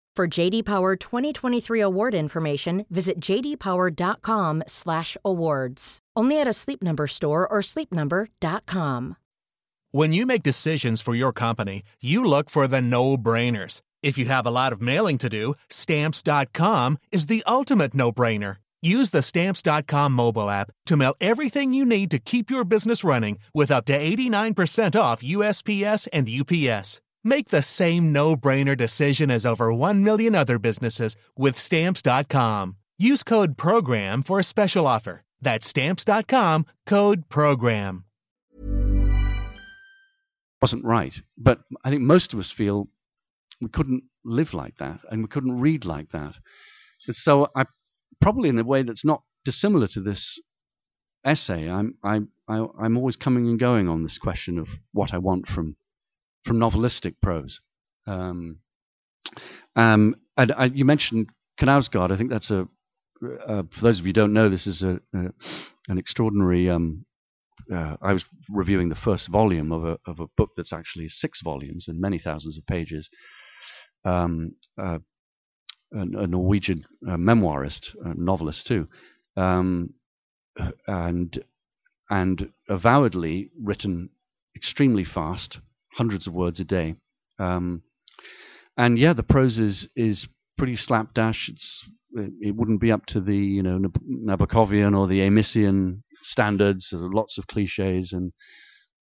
For JD Power 2023 award information, visit jdpower.com/awards. Only at a Sleep Number store or sleepnumber.com. When you make decisions for your company, you look for the no-brainers. If you have a lot of mailing to do, stamps.com is the ultimate no-brainer. Use the stamps.com mobile app to mail everything you need to keep your business running with up to 89% off USPS and UPS. Make the same no-brainer decision as over 1 million other businesses with stamps.com. Use code program for a special offer. That's stamps.com, code program. wasn't right. But I think most of us feel we couldn't live like that and we couldn't read like that. And so I probably in a way that's not dissimilar to this essay, I'm I, I I'm always coming and going on this question of what I want from from novelistic prose. Um, um, and I, you mentioned Knausgaard. I think that's a uh, for those of you who don't know, this is a, a an extraordinary. Um, uh, I was reviewing the first volume of a of a book that's actually six volumes and many thousands of pages. Um, uh, a, a, Norwegian uh, memoirist, novelist too, um, and and avowedly written extremely fast, hundreds of words a day. Um, and yeah, the prose is is pretty slapdash. It's it wouldn't be up to the you know Nabokovian or the Amisian standards. There's lots of cliches and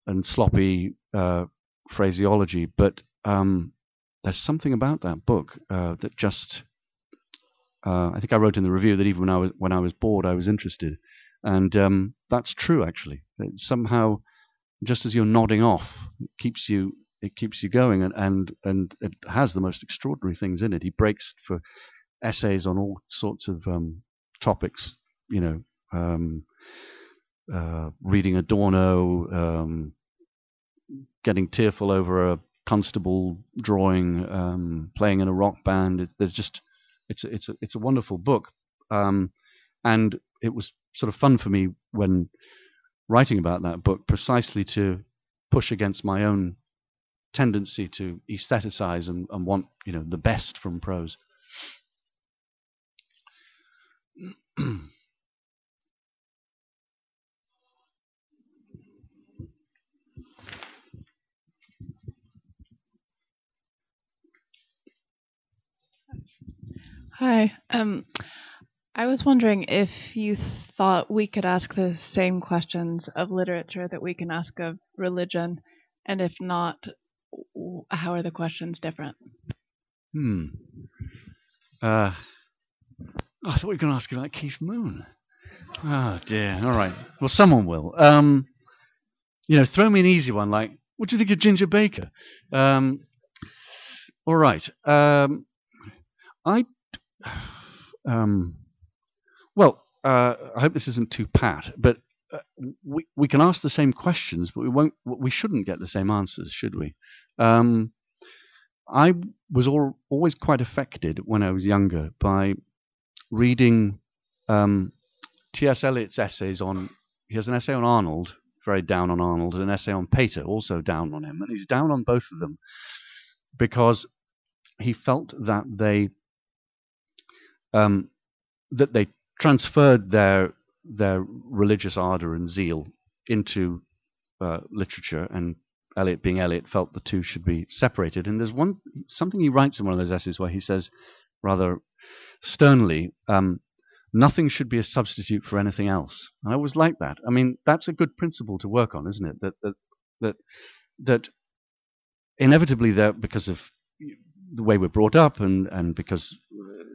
and sloppy uh, phraseology, but um, there's something about that book uh, that just uh, I think I wrote in the review that even when I was when I was bored, I was interested, and um, that's true actually. It somehow, just as you're nodding off, it keeps you it keeps you going, and and and it has the most extraordinary things in it. He breaks for essays on all sorts of um, topics, you know, um, uh, reading Adorno, um, getting tearful over a constable drawing, um, playing in a rock band. It, there's just it's a, it's a, it's a wonderful book, um, and it was sort of fun for me when writing about that book precisely to push against my own tendency to aestheticize and, and want you know the best from prose. Hi. Um, I was wondering if you thought we could ask the same questions of literature that we can ask of religion, and if not, how are the questions different? Hmm. Uh, I thought we were going to ask about Keith Moon. Oh dear. All right. Well, someone will. Um, you know, throw me an easy one like, what do you think of Ginger Baker? Um, all right. Um, I. Um, well, uh, I hope this isn't too pat, but uh, we we can ask the same questions, but we won't. We shouldn't get the same answers, should we? Um, I was all, always quite affected when I was younger by reading um, T.S. Eliot's essays on. He has an essay on Arnold, very down on Arnold, and an essay on Pater, also down on him, and he's down on both of them because he felt that they um, that they transferred their their religious ardor and zeal into uh, literature, and Eliot, being Eliot, felt the two should be separated. And there's one something he writes in one of those essays where he says, rather sternly, um, nothing should be a substitute for anything else. And I always like that. I mean, that's a good principle to work on, isn't it? That that that that inevitably, there because of the way we're brought up, and and because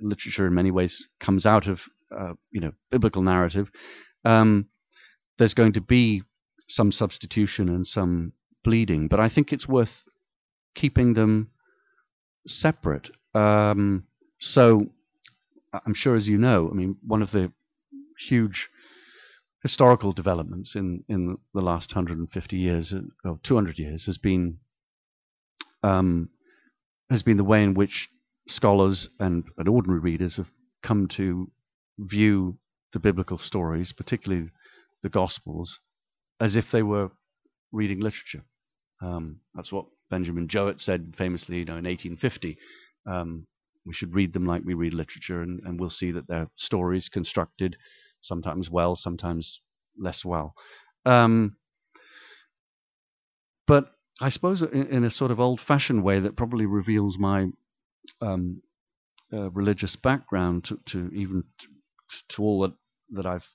literature in many ways comes out of uh, you know biblical narrative, um, there's going to be some substitution and some bleeding. But I think it's worth keeping them separate. Um, so I'm sure, as you know, I mean, one of the huge historical developments in, in the last 150 years uh, or 200 years has been um, has been the way in which scholars and, and ordinary readers have come to view the biblical stories, particularly the Gospels, as if they were reading literature. Um, that's what Benjamin Jowett said famously, you know, in 1850. Um, we should read them like we read literature, and, and we'll see that they're stories constructed, sometimes well, sometimes less well. Um, but I suppose in, in, a sort of old-fashioned way that probably reveals my um, uh, religious background to, to even to, all that, that I've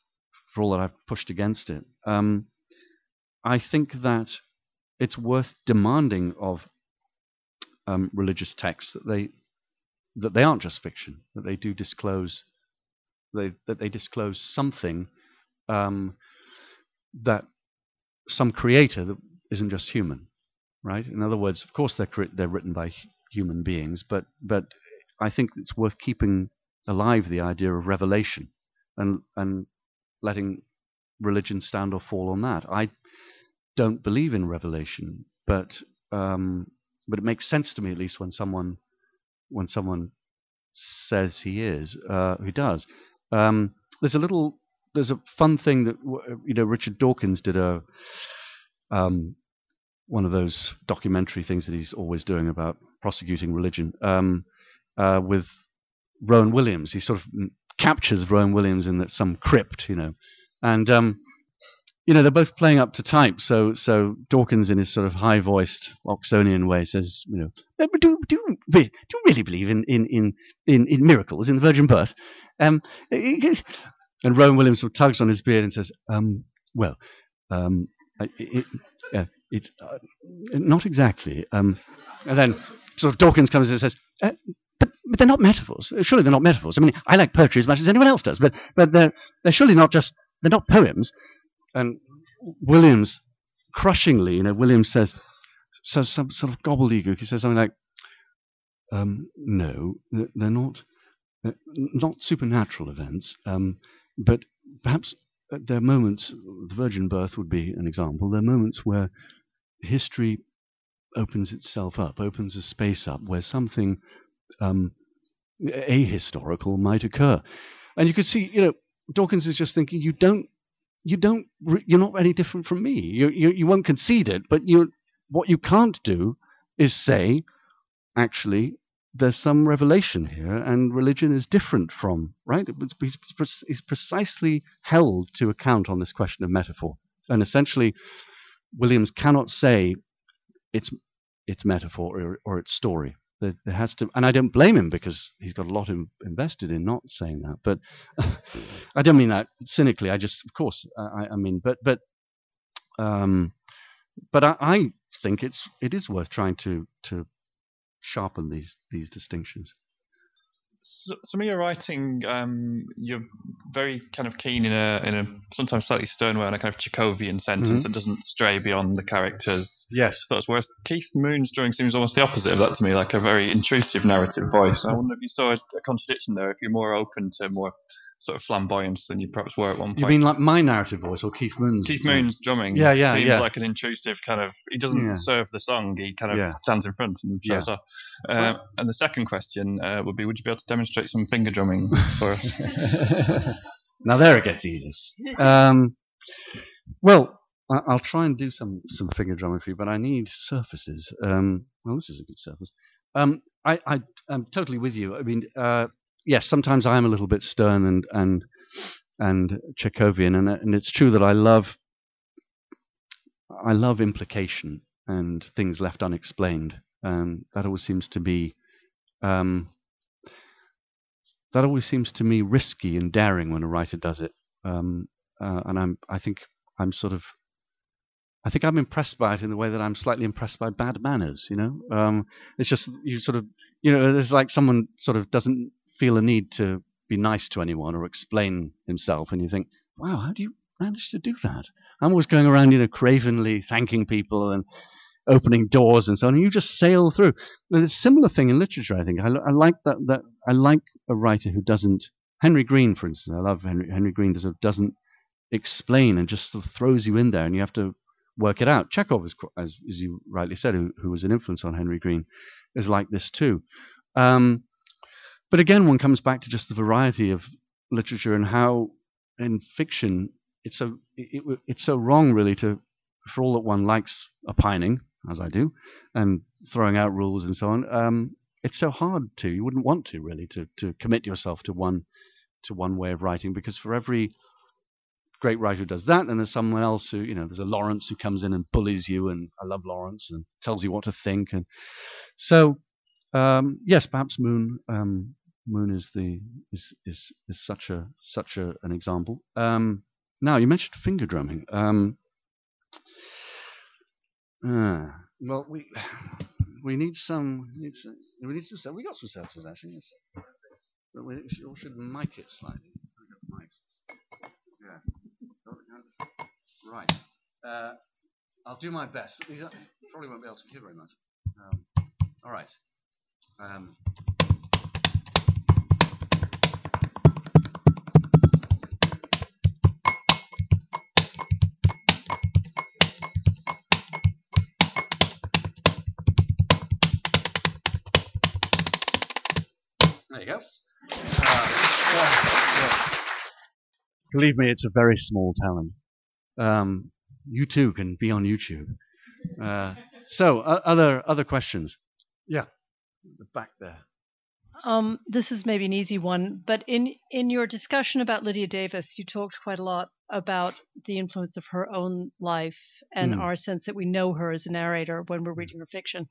for all that I've pushed against it. Um, I think that it's worth demanding of um, religious texts that they that they aren't just fiction, that they do disclose they, that they disclose something um, that some creator that isn't just human. right? In other words, of course, they're they're written by human beings, but but I think it's worth keeping alive the idea of revelation and and letting religion stand or fall on that. I don't believe in revelation, but um, but it makes sense to me at least when someone when someone says he is, uh, who does. Um, there's a little there's a fun thing that you know Richard Dawkins did a um, one of those documentary things that he's always doing about prosecuting religion um, uh, with Rowan Williams. He sort of captures Rowan Williams in that, some crypt, you know, and um, you know they're both playing up to type. So so Dawkins in his sort of high voiced Oxonian way says, you know, do do do you really believe in in in in, in miracles in the virgin birth? Um, and Rowan Williams sort of tugs on his beard and says, um, well, um, it, uh, it's uh, not exactly. Um, and then sort of Dawkins comes in and says, uh, but, but they're not metaphors. Surely they're not metaphors. I mean, I like poetry as much as anyone else does, but, but they're, they're surely not just, they're not poems. And Williams, crushingly, you know, Williams says, so some sort of gobbledygook. He says something like, um, no, they're not, they're not supernatural events, um, but perhaps there are moments, the virgin birth would be an example, there are moments where history opens itself up, opens a space up where something um, ahistorical might occur. And you could see, you know, Dawkins is just thinking, you don't, you don't, you're not any different from me. You, you, you won't concede it, but you, what you can't do is say, actually, there's some revelation here, and religion is different from, right? It's precisely held to account on this question of metaphor. And essentially, Williams cannot say it's, it's metaphor or, or it's story. There, has to, and I don't blame him because he's got a lot in, invested in not saying that. But I don't mean that cynically. I just, of course, I, I mean, but but um, but I, I think it's it is worth trying to to sharpen these these distinctions. So, some of your writing, um, you're very kind of keen in a in a sometimes slightly stern way on a kind of Chekhovian sentence mm-hmm. that doesn't stray beyond the characters. Yes. Thoughts. Whereas Keith Moon's drawing seems almost the opposite of that to me, like a very intrusive narrative voice. I wonder if you saw a, a contradiction there. If you're more open to more sort of flamboyant than you perhaps were at one point. You mean like my narrative voice or Keith Moon's? Keith Moon's drumming. Yeah, yeah, seems yeah. like an intrusive kind of. He doesn't Yeah. serve the song. He kind of Yeah. stands in front and shows off. Uh, and the second question uh, would be: Would you be able to demonstrate some finger drumming for us? now there it gets easy. Um, well, I- I'll try and do some some finger drumming for you, but I need surfaces. Um, well, this is a good surface. Um, I, I I'm totally with you. I mean, uh, yes, sometimes I am a little bit stern and and and Chekhovian, and and it's true that I love I love implication and things left unexplained. Um, that always seems to be um, that always seems to me risky and daring when a writer does it. Um, uh, and I'm I think I'm sort of I think I'm impressed by it in the way that I'm slightly impressed by bad manners. You know, um, it's just you sort of you know, it's like someone sort of doesn't feel a need to be nice to anyone or explain himself, and you think, wow, how do you manage to do that? I'm always going around, you know, cravenly thanking people and opening doors and so on, and you just sail through. There's a similar thing in literature, I think. I, I like that, that. I like a writer who doesn't. Henry Green, for instance, I love Henry. Henry Green does, doesn't explain and just sort of throws you in there, and you have to work it out. Chekhov, is, as, as you rightly said, who, who was an influence on Henry Green, is like this too. Um, but again, one comes back to just the variety of literature and how in fiction it's so it, it, it's so wrong really to for all that one likes opining as I do and throwing out rules and so on. Um, it's so hard to you wouldn't want to really to to commit yourself to one to one way of writing because for every great writer who does that, and there's someone else who, you know, there's a Lawrence who comes in and bullies you, and I love Lawrence and tells you what to think, and so um, yes, perhaps Moon um, Moon is the is is, is such a such a, an example. Um, now you mentioned finger drumming. Um, ah, well, we we need some. We need some, we need some. We got some services actually. Yes. But we should, we should mic it slightly. Yeah. Right. Uh, I'll do my best. These are probably won't be able to hear very much. Um, all right. Um, There you go. Uh, Believe me, it's a very small talent. Um, you too can be on YouTube. Uh, so, uh, other other questions? Yeah, the back there. Um, this is maybe an easy one, but in in your discussion about Lydia Davis, you talked quite a lot about the influence of her own life and Mm. our sense that we know her as a narrator when we're reading her fiction.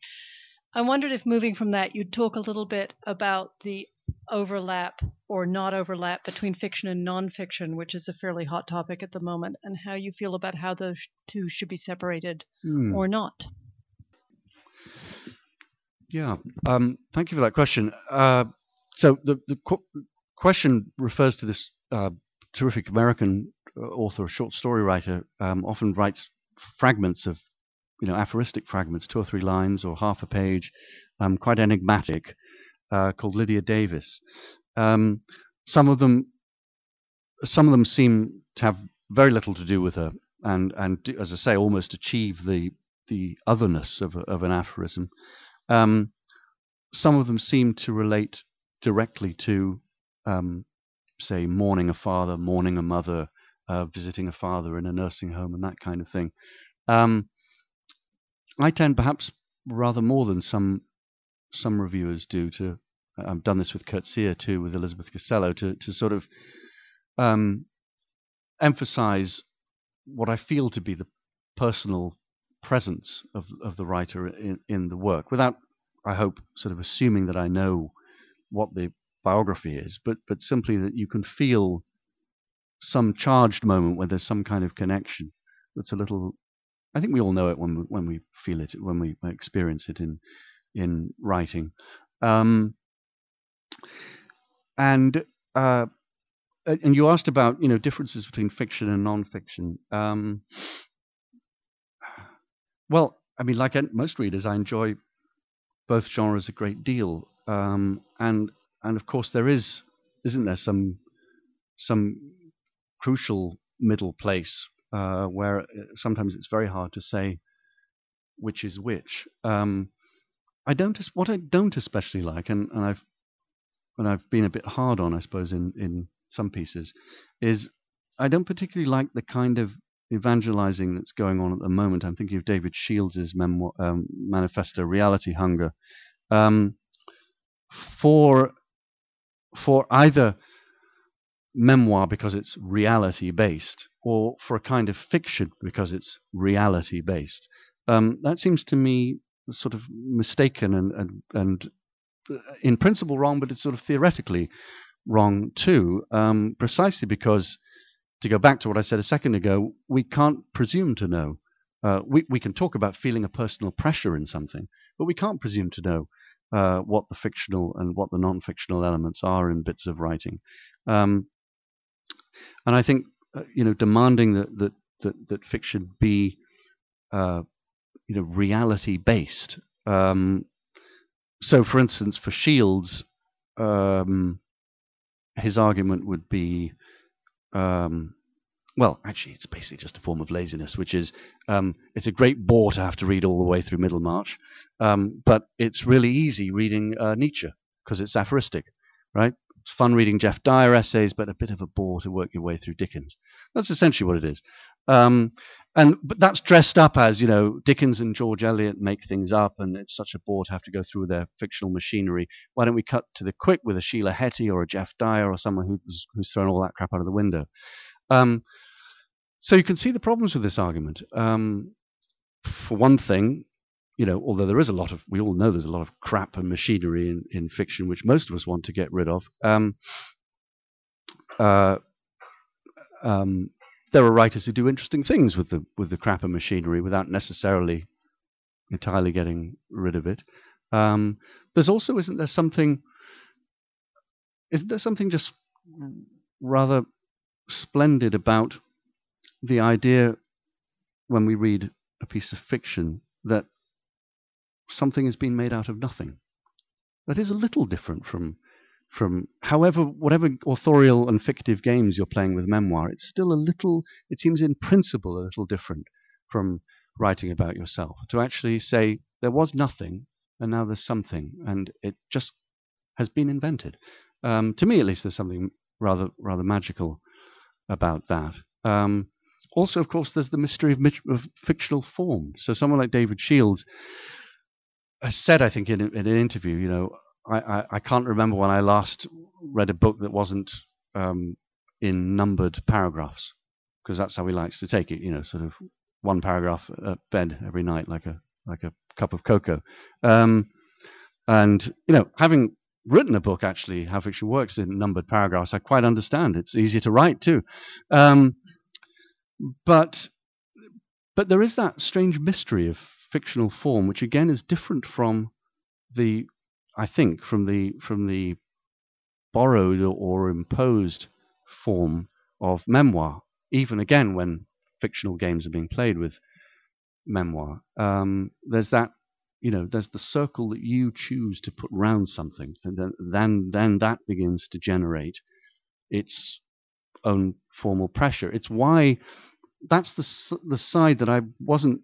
I wondered if moving from that, you'd talk a little bit about the overlap or not overlap between fiction and nonfiction, which is a fairly hot topic at the moment, and how you feel about how those two should be separated Hmm. or not. Yeah. Um, thank you for that question. Uh, so the the qu- question refers to this uh, terrific American uh, author, short story writer, um, often writes fragments of, you know, aphoristic fragments, two or three lines or half a page, um, quite enigmatic, uh, called Lydia Davis. Um, some of them, some of them seem to have very little to do with her, and and as I say, almost achieve the the otherness of of an aphorism. Um, some of them seem to relate directly to, um, say, mourning a father, mourning a mother, uh, visiting a father in a nursing home, and that kind of thing. Um, I tend, perhaps rather more than some some reviewers do, to I've done this with Coetzee too, with Elizabeth Costello, to to sort of um, emphasize what I feel to be the personal presence of of the writer in, in the work, without I hope sort of assuming that I know what the biography is, but but simply that you can feel some charged moment where there's some kind of connection that's a little. I think we all know it when we, when we feel it, when we experience it in in writing, um, and uh, and you asked about you know differences between fiction and non-fiction. Um, well, I mean, like most readers, I enjoy both genres a great deal, um, and and of course there is, isn't there, some some crucial middle place uh, where sometimes it's very hard to say which is which. Um, I don't. What I don't especially like, and, and I've and I've been a bit hard on, I suppose, in in some pieces, is I don't particularly like the kind of evangelizing that's going on at the moment. I'm thinking of David Shields' memoir, um, manifesto, Reality Hunger, um, for for either memoir because it's reality based, or for a kind of fiction because it's reality based. Um, that seems to me sort of mistaken and, and and in principle wrong, but it's sort of theoretically wrong too, um, precisely because to go back to what I said a second ago, we can't presume to know. Uh, we, we can talk about feeling a personal pressure in something, but we can't presume to know uh, what the fictional and what the non-fictional elements are in bits of writing. Um, and I think uh, you know demanding that that that, that fiction be uh, you know reality based. Um, so, for instance, for Shields, um, his argument would be um, well, actually, it's basically just a form of laziness, which is um, it's a great bore to have to read all the way through Middlemarch, um, but it's really easy reading uh, Nietzsche because it's aphoristic, right? It's fun reading Geoff Dyer essays, but a bit of a bore to work your way through Dickens. That's essentially what it is. Um, and but that's dressed up as you know Dickens and George Eliot make things up, and it's such a bore to have to go through their fictional machinery. Why don't we cut to the quick with a Sheila Heti or a Geoff Dyer or someone who's who's thrown all that crap out of the window? Um, so you can see the problems with this argument. Um, for one thing, you know, although there is a lot of, we all know there's a lot of crap and machinery in, in fiction, which most of us want to get rid of. Um, uh, um, there are writers who do interesting things with the with the crap and machinery without necessarily entirely getting rid of it. Um, there's also, isn't there something? Isn't there something just rather splendid about the idea when we read a piece of fiction that something has been made out of nothing. That is a little different from from however whatever authorial and fictive games you're playing with memoir. It's still a little. It seems in principle a little different from writing about yourself. To actually say there was nothing and now there's something, and it just has been invented. Um, to me, at least, there's something rather rather magical about that. Um, also, of course, there's the mystery of, of, fictional form. So, someone like David Shields has said, I think, in, in an interview, you know, I, I, I, can't remember when I last read a book that wasn't um, in numbered paragraphs, because that's how he likes to take it, you know, sort of one paragraph at bed every night, like a like a cup of cocoa. Um, and you know, having written a book actually, how fiction works in numbered paragraphs, I quite understand. It's easier to write too. Um, but but there is that strange mystery of fictional form, which again is different from the, I think, from the from the borrowed or imposed form of memoir. Even again, when fictional games are being played with memoir, um, there's that you know, there's the circle that you choose to put round something, and then then, then that begins to generate its own formal pressure. It's why that's the the side that I wasn't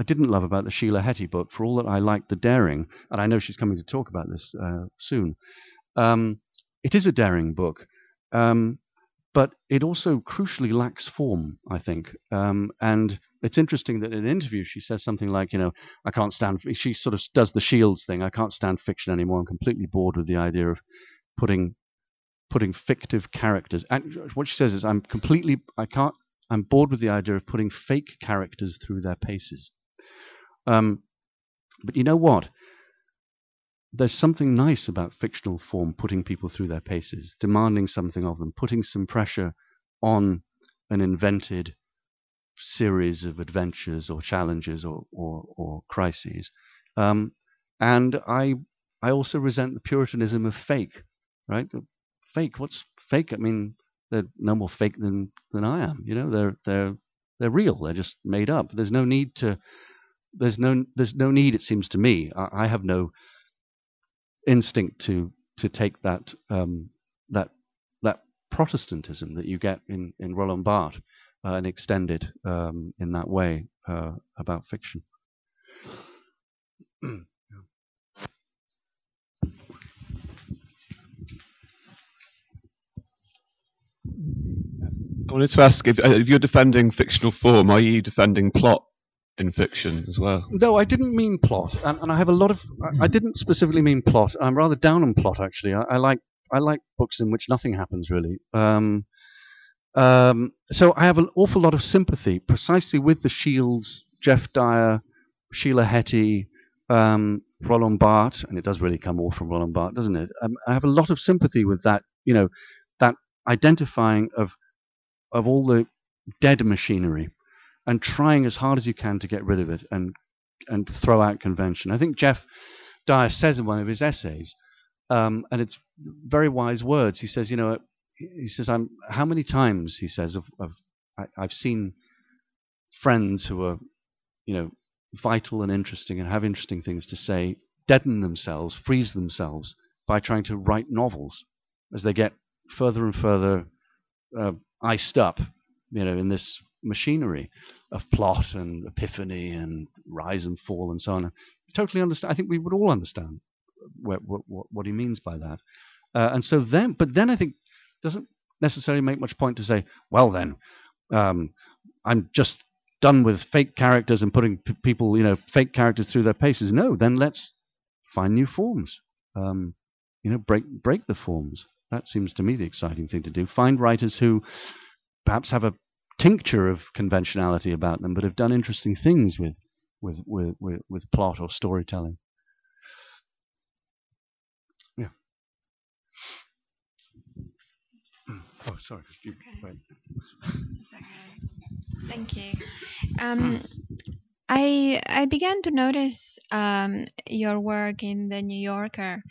I didn't love about the Sheila Heti book. For all that I liked the daring, and I know she's coming to talk about this uh, soon. Um, it is a daring book, um, but it also crucially lacks form. I think, um, and it's interesting that in an interview she says something like, you know, I can't stand. She sort of does the Shields thing. I can't stand fiction anymore. I'm completely bored with the idea of putting putting fictive characters. And what she says is, I'm completely. I can't. I'm bored with the idea of putting fake characters through their paces. Um, but you know what? There's something nice about fictional form putting people through their paces, demanding something of them, putting some pressure on an invented series of adventures or challenges or, or, or crises. Um, and I, I also resent the puritanism of fake, right? The fake, what's fake? I mean, they're no more fake than, than I am. You know, they're, they're, they're real. They're just made up. There's no need to, there's no, there's no need, it seems to me. I, I have no instinct to, to take that, um, that, that Protestantism that you get in, in Roland Barthes uh, and extended um, in that way uh, about fiction. I wanted to ask if, uh, if, you're defending fictional form, are you defending plot in fiction as well? No, I didn't mean plot, and, and I have a lot of. I, I, didn't specifically mean plot. I'm rather down on plot actually. I, I like I like books in which nothing happens really. Um, um, so I have an awful lot of sympathy precisely with the Shields, Geoff Dyer, Sheila Heti, um, Roland Barthes, and it does really come all from Roland Barthes, doesn't it? Um, I have a lot of sympathy with that, you know, that identifying of of all the dead machinery and trying as hard as you can to get rid of it and and throw out convention. I think Geoff Dyer says in one of his essays, um, and it's very wise words. He says, you know, he says, "I'm how many times?" He says, "Of, of I, I've seen friends who are, you know, vital and interesting and have interesting things to say, deaden themselves, freeze themselves by trying to write novels as they get further and further uh, iced up, you know, in this machinery of plot and epiphany and rise and fall and so on. I totally understand. I think we would all understand what, what, what he means by that. Uh, and so then, but then I think doesn't necessarily make much point to say, well, then, um, I'm just done with fake characters and putting p- people, you know, fake characters through their paces. No, then let's find new forms. Um, you know, break break the forms. That seems to me the exciting thing to do. Find writers who perhaps have a tincture of conventionality about them, but have done interesting things with with with, with, with plot or storytelling. Yeah. Oh, sorry. You, okay. Thank you. Um, I I began to notice um, your work in the New Yorker.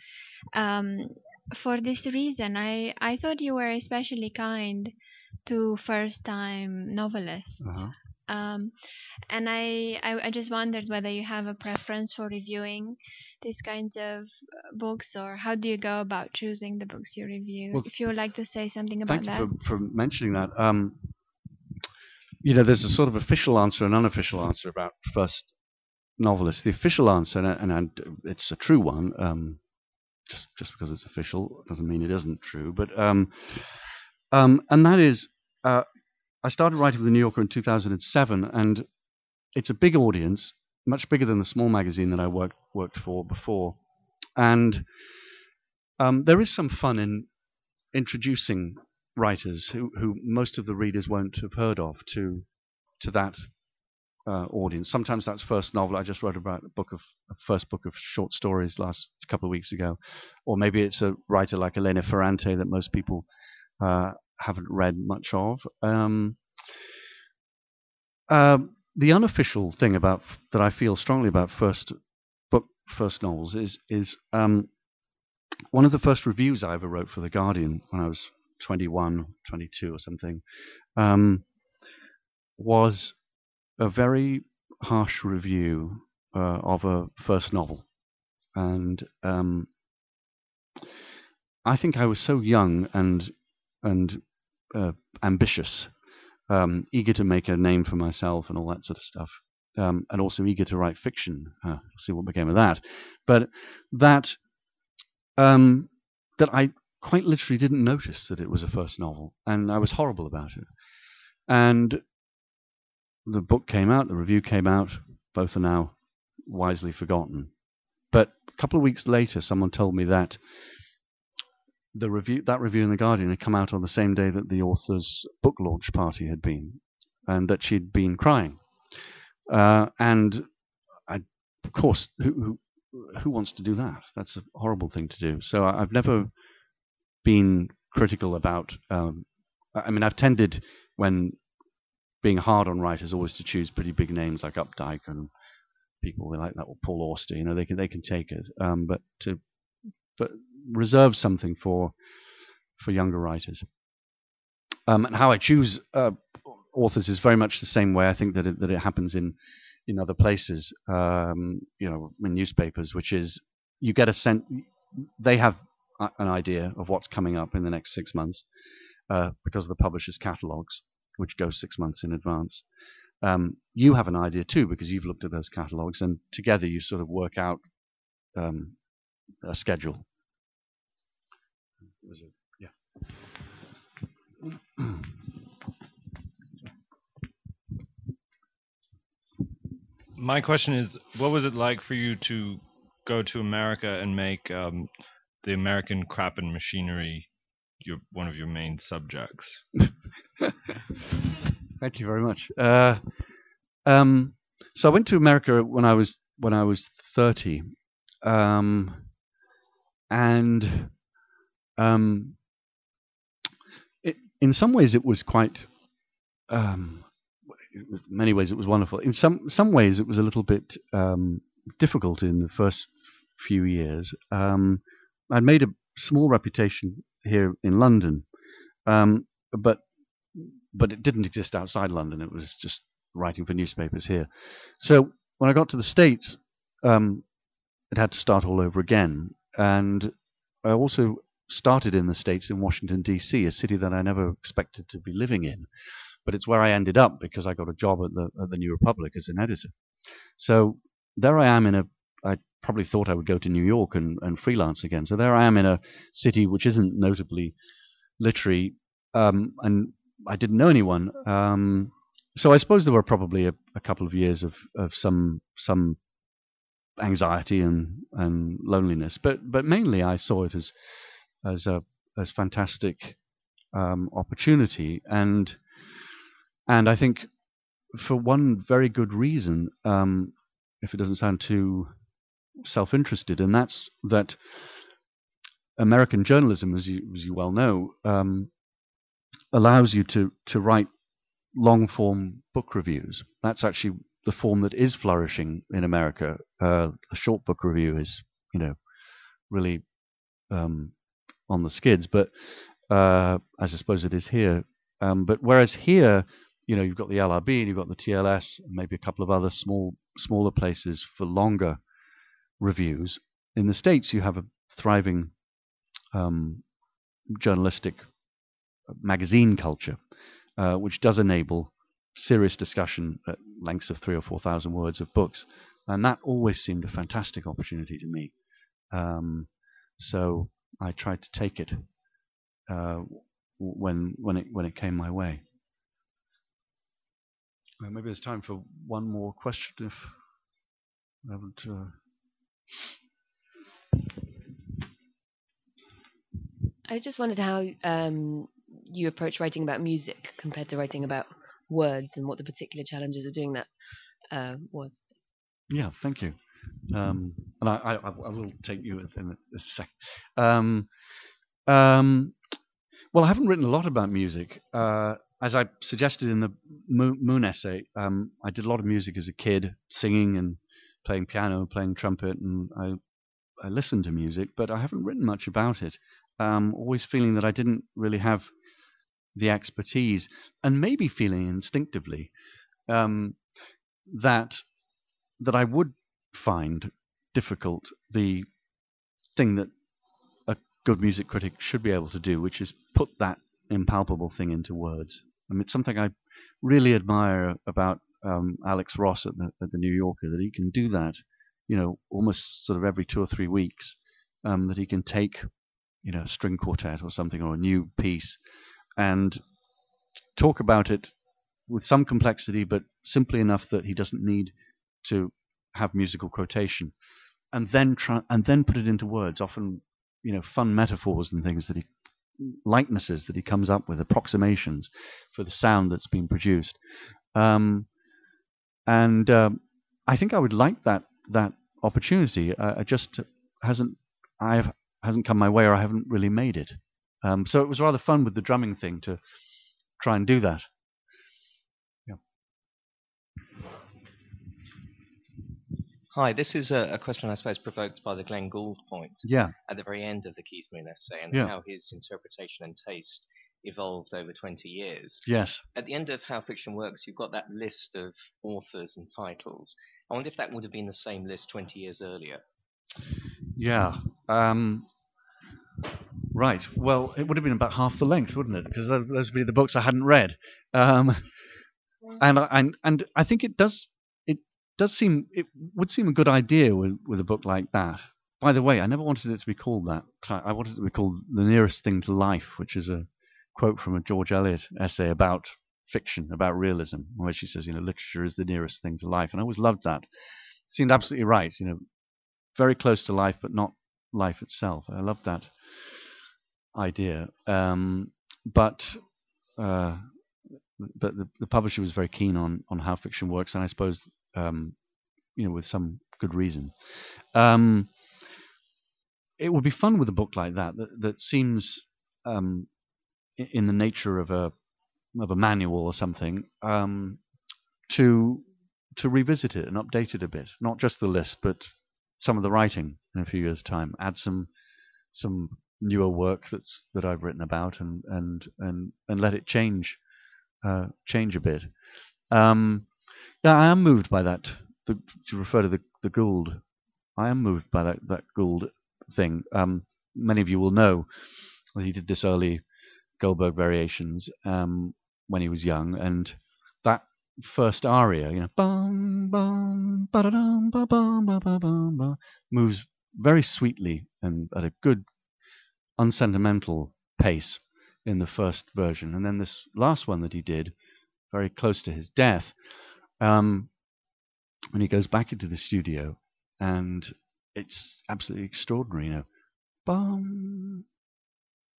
Um, for this reason, I, I thought you were especially kind to first-time novelists. Uh-huh. Um, and I, I, I just wondered whether you have a preference for reviewing these kinds of uh, books, or how do you go about choosing the books you review? Well, if you would like to say something about Thank that. you for, for mentioning that. Um, you know, there's a sort of official answer and unofficial answer about first novelists. The official answer, and, and, and it's a true one. Um, just just because it's official doesn't mean it isn't true. But um, um, and that is, uh, I started writing for the New Yorker in 2007, and it's a big audience, much bigger than the small magazine that I worked worked for before, and um, there is some fun in introducing writers who, who most of the readers won't have heard of to to that uh, audience. Sometimes that's first novel. I just wrote about a book of a first book of short stories last couple of weeks ago, or maybe it's a writer like Elena Ferrante that most people uh, haven't read much of. Um, uh, the unofficial thing about that I feel strongly about first book first novels is is um, one of the first reviews I ever wrote for the Guardian when I was 21, 22 or something um, was a very harsh review uh, of a first novel, and um, I think I was so young and and uh, ambitious, um, eager to make a name for myself and all that sort of stuff, um, and also eager to write fiction. Uh, see what became of that, but that um, that I quite literally didn't notice that it was a first novel, and I was horrible about it. And the book came out, the review came out, both are now wisely forgotten. But a couple of weeks later, someone told me that the review, that review in the Guardian, had come out on the same day that the author's book launch party had been, and that she'd been crying. Uh, and I, of course, who, who, who wants to do that? That's a horrible thing to do. So I, I've never been critical about. Um, I mean, I've tended when being hard on writers always to choose pretty big names like Updike and people like that, or Paul Auster. You know, they can they can take it, um, but to but reserve something for for younger writers. Um, and how I choose uh, authors is very much the same way I think that it, that it happens in in other places. Um, you know, in newspapers, which is you get a sense they have an idea of what's coming up in the next six months uh, because of the publishers' catalogs, which go six months in advance. Um, you have an idea too because you've looked at those catalogs, and together you sort of work out um, a schedule. Was it? Yeah. My question is, what was it like for you to go to America and make um, the American crap and machinery your one of your main subjects? Thank you very much. Uh, um, so I went to America when I was when I was thirty, um, and um, it, in some ways it was quite. Um, in many ways it was wonderful. In some some ways it was a little bit um, difficult in the first few years. Um, I'd made a small reputation here in London, um, but but it didn't exist outside London. It was just writing for newspapers here. So when I got to the States, um, it had to start all over again. And I also started in the States in Washington, D.C., a city that I never expected to be living in. But it's where I ended up because I got a job at the, at the New Republic as an editor. So there I am in a, I probably thought I would go to New York and, and freelance again. So there I am in a city which isn't notably literary, um, and I didn't know anyone. Um, so I suppose there were probably a, a, couple of years of, of some some anxiety and, and loneliness, but but mainly I saw it as as a as fantastic um, opportunity, and and I think for one very good reason, um, if it doesn't sound too self-interested, and that's that American journalism, as you as you well know, um, allows you to to write long-form book reviews. That's actually the form that is flourishing in America. Uh, a short book review is, you know, really um, on the skids, but uh, as I suppose it is here. Um, but whereas here, you know, you've got the LRB and you've got the TLS, and maybe a couple of other small, smaller places for longer reviews. In the States, you have a thriving um, journalistic magazine culture, uh, which does enable serious discussion at lengths of three or four thousand words of books, and that always seemed a fantastic opportunity to me. Um, so I tried to take it uh, when when it when it came my way. Uh, maybe there's time for one more question if I haven't. Uh... I just wondered how um, you approach writing about music compared to writing about words, and what the particular challenges of doing that uh, was. Yeah, thank you. Um, and I, I, I, will take you in a, a sec. Um, um, well, I haven't written a lot about music. Uh, as I suggested in the Moon essay, um, I did a lot of music as a kid, singing and playing piano, playing trumpet, and I, I listened to music, but I haven't written much about it. Um, always feeling that I didn't really have the expertise, and maybe feeling instinctively um, that that I would find difficult the thing that a good music critic should be able to do, which is put that impalpable thing into words. I mean, it's something I really admire about um, Alex Ross at the, at the New Yorker that he can do that, you know, almost sort of every two or three weeks. Um, that he can take, you know, a string quartet or something or a new piece, and talk about it with some complexity, but simply enough that he doesn't need to have musical quotation, and then try and then put it into words. Often, you know, fun metaphors and things that he likenesses that he comes up with, approximations for the sound that's been produced. Um, and um, I think I would like that that opportunity. Uh, just hasn't I hasn't come my way, or I haven't really made it. Um, so it was rather fun with the drumming thing to try and do that. Hi, this is a, a, question I suppose provoked by the Glenn Gould point yeah. at the very end of the Keith Moon essay and yeah. how his interpretation and taste evolved over 20 years. Yes. At the end of How Fiction Works, you've got that list of authors and titles. I wonder if that would have been the same list 20 years earlier. Yeah. Um, right. Well, it would have been about half the length, wouldn't it? Because those would be the books I hadn't read. Um, and, and, and I think it does does seem it would seem a good idea with, with a book like that. By the way, I never wanted it to be called that. I wanted it to be called "The Nearest Thing to Life," which is a quote from a George Eliot essay about fiction, about realism, where she says, "You know, literature is the nearest thing to life," and I always loved that. It seemed absolutely right. You know, very close to life, but not life itself. I loved that idea. Um, but uh, but the, the publisher was very keen on on how fiction works, and I suppose um, you know, with some good reason. Um, it would be fun with a book like that that, that seems um, in the nature of a of a manual or something um, to to revisit it and update it a bit, not just the list, but some of the writing in a few years' time. Add some some newer work that's that I've written about and and and and let it change uh, change a bit. Um, yeah, I am moved by that. The, to refer to the, the Gould, I am moved by that, that Gould thing. Um, many of you will know that he did this early Goldberg variations um, when he was young, and that first aria, you know, bum bum ba da dum ba bum ba ba bum ba, moves very sweetly and at a good, unsentimental pace in the first version, and then this last one that he did, very close to his death, um, and he goes back into the studio, and it's absolutely extraordinary. You know, bum,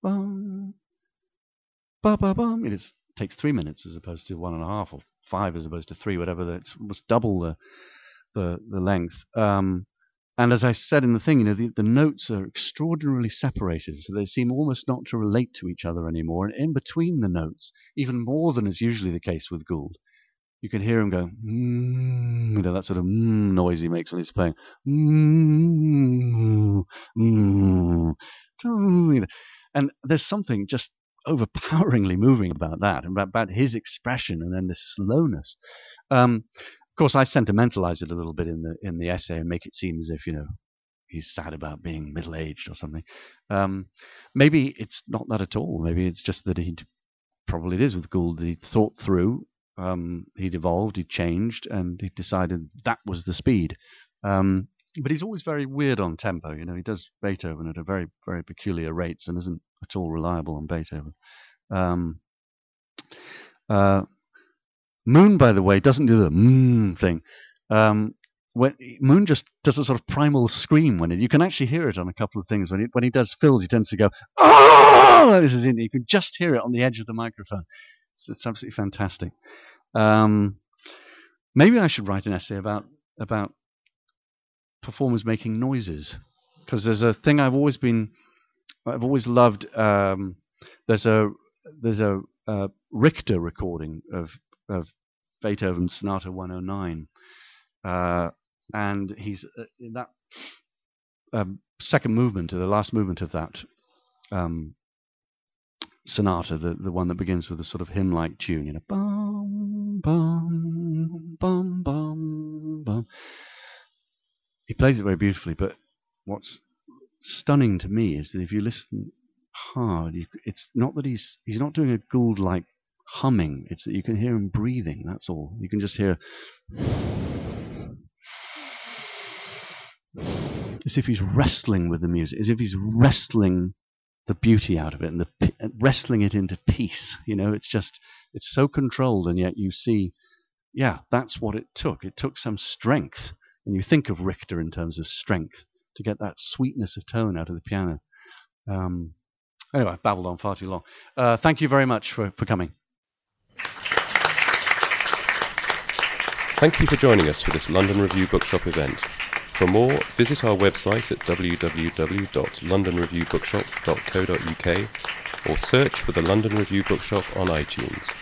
bum, ba ba bum. It is, takes three minutes as opposed to one and a half, or five as opposed to three, whatever. It's almost double the the the length. Um, and as I said in the thing, you know, the, the notes are extraordinarily separated, so they seem almost not to relate to each other anymore. And in between the notes, even more than is usually the case with Gould, you can hear him go, mm, you know, that sort of mm noise he makes when he's playing. Mm, mm, and there's something just overpoweringly moving about that, about, about his expression and then the slowness. Um, of course, I sentimentalize it a little bit in the in the essay and make it seem as if you know he's sad about being middle aged or something. Um, maybe it's not that at all. Maybe it's just that he probably it is with Gould that he thought through. Um, he'd evolved, he'd changed, and he decided that was the speed. Um, but he's always very weird on tempo. You know, he does Beethoven at a very, very peculiar rates and isn't at all reliable on Beethoven. Um, uh, Moon, by the way, doesn't do the mmm thing. Um, when Moon just does a sort of primal scream when it, you can actually hear it on a couple of things. When he, when he does fills, he tends to go, oh! This is in, you can just hear it on the edge of the microphone. It's, it's absolutely fantastic. Um, maybe I should write an essay about about performers making noises because there's a thing I've always been I've always loved. Um, there's a there's a, a, Richter recording of of Beethoven's Sonata 109, uh, and he's uh, in that um, second movement, or the last movement of that um, sonata, the the one that begins with a sort of hymn-like tune, you know, bum bum bum bum bum. He plays it very beautifully, but what's stunning to me is that if you listen hard, you, it's not that he's he's not doing a Gould like humming. It's that you can hear him breathing. That's all. You can just hear as if he's wrestling with the music, as if he's wrestling the beauty out of it and the wrestling it into peace. You know, it's just it's so controlled, and yet you see, yeah, that's what it took. It took some strength, and you think of Richter in terms of strength to get that sweetness of tone out of the piano. Um, anyway, I've babbled on far too long. Uh, thank you very much for, for coming. Thank you for joining us for this London Review Bookshop event. For more, visit our website at www.londonreviewbookshop.co.uk or search for the London Review Bookshop on iTunes.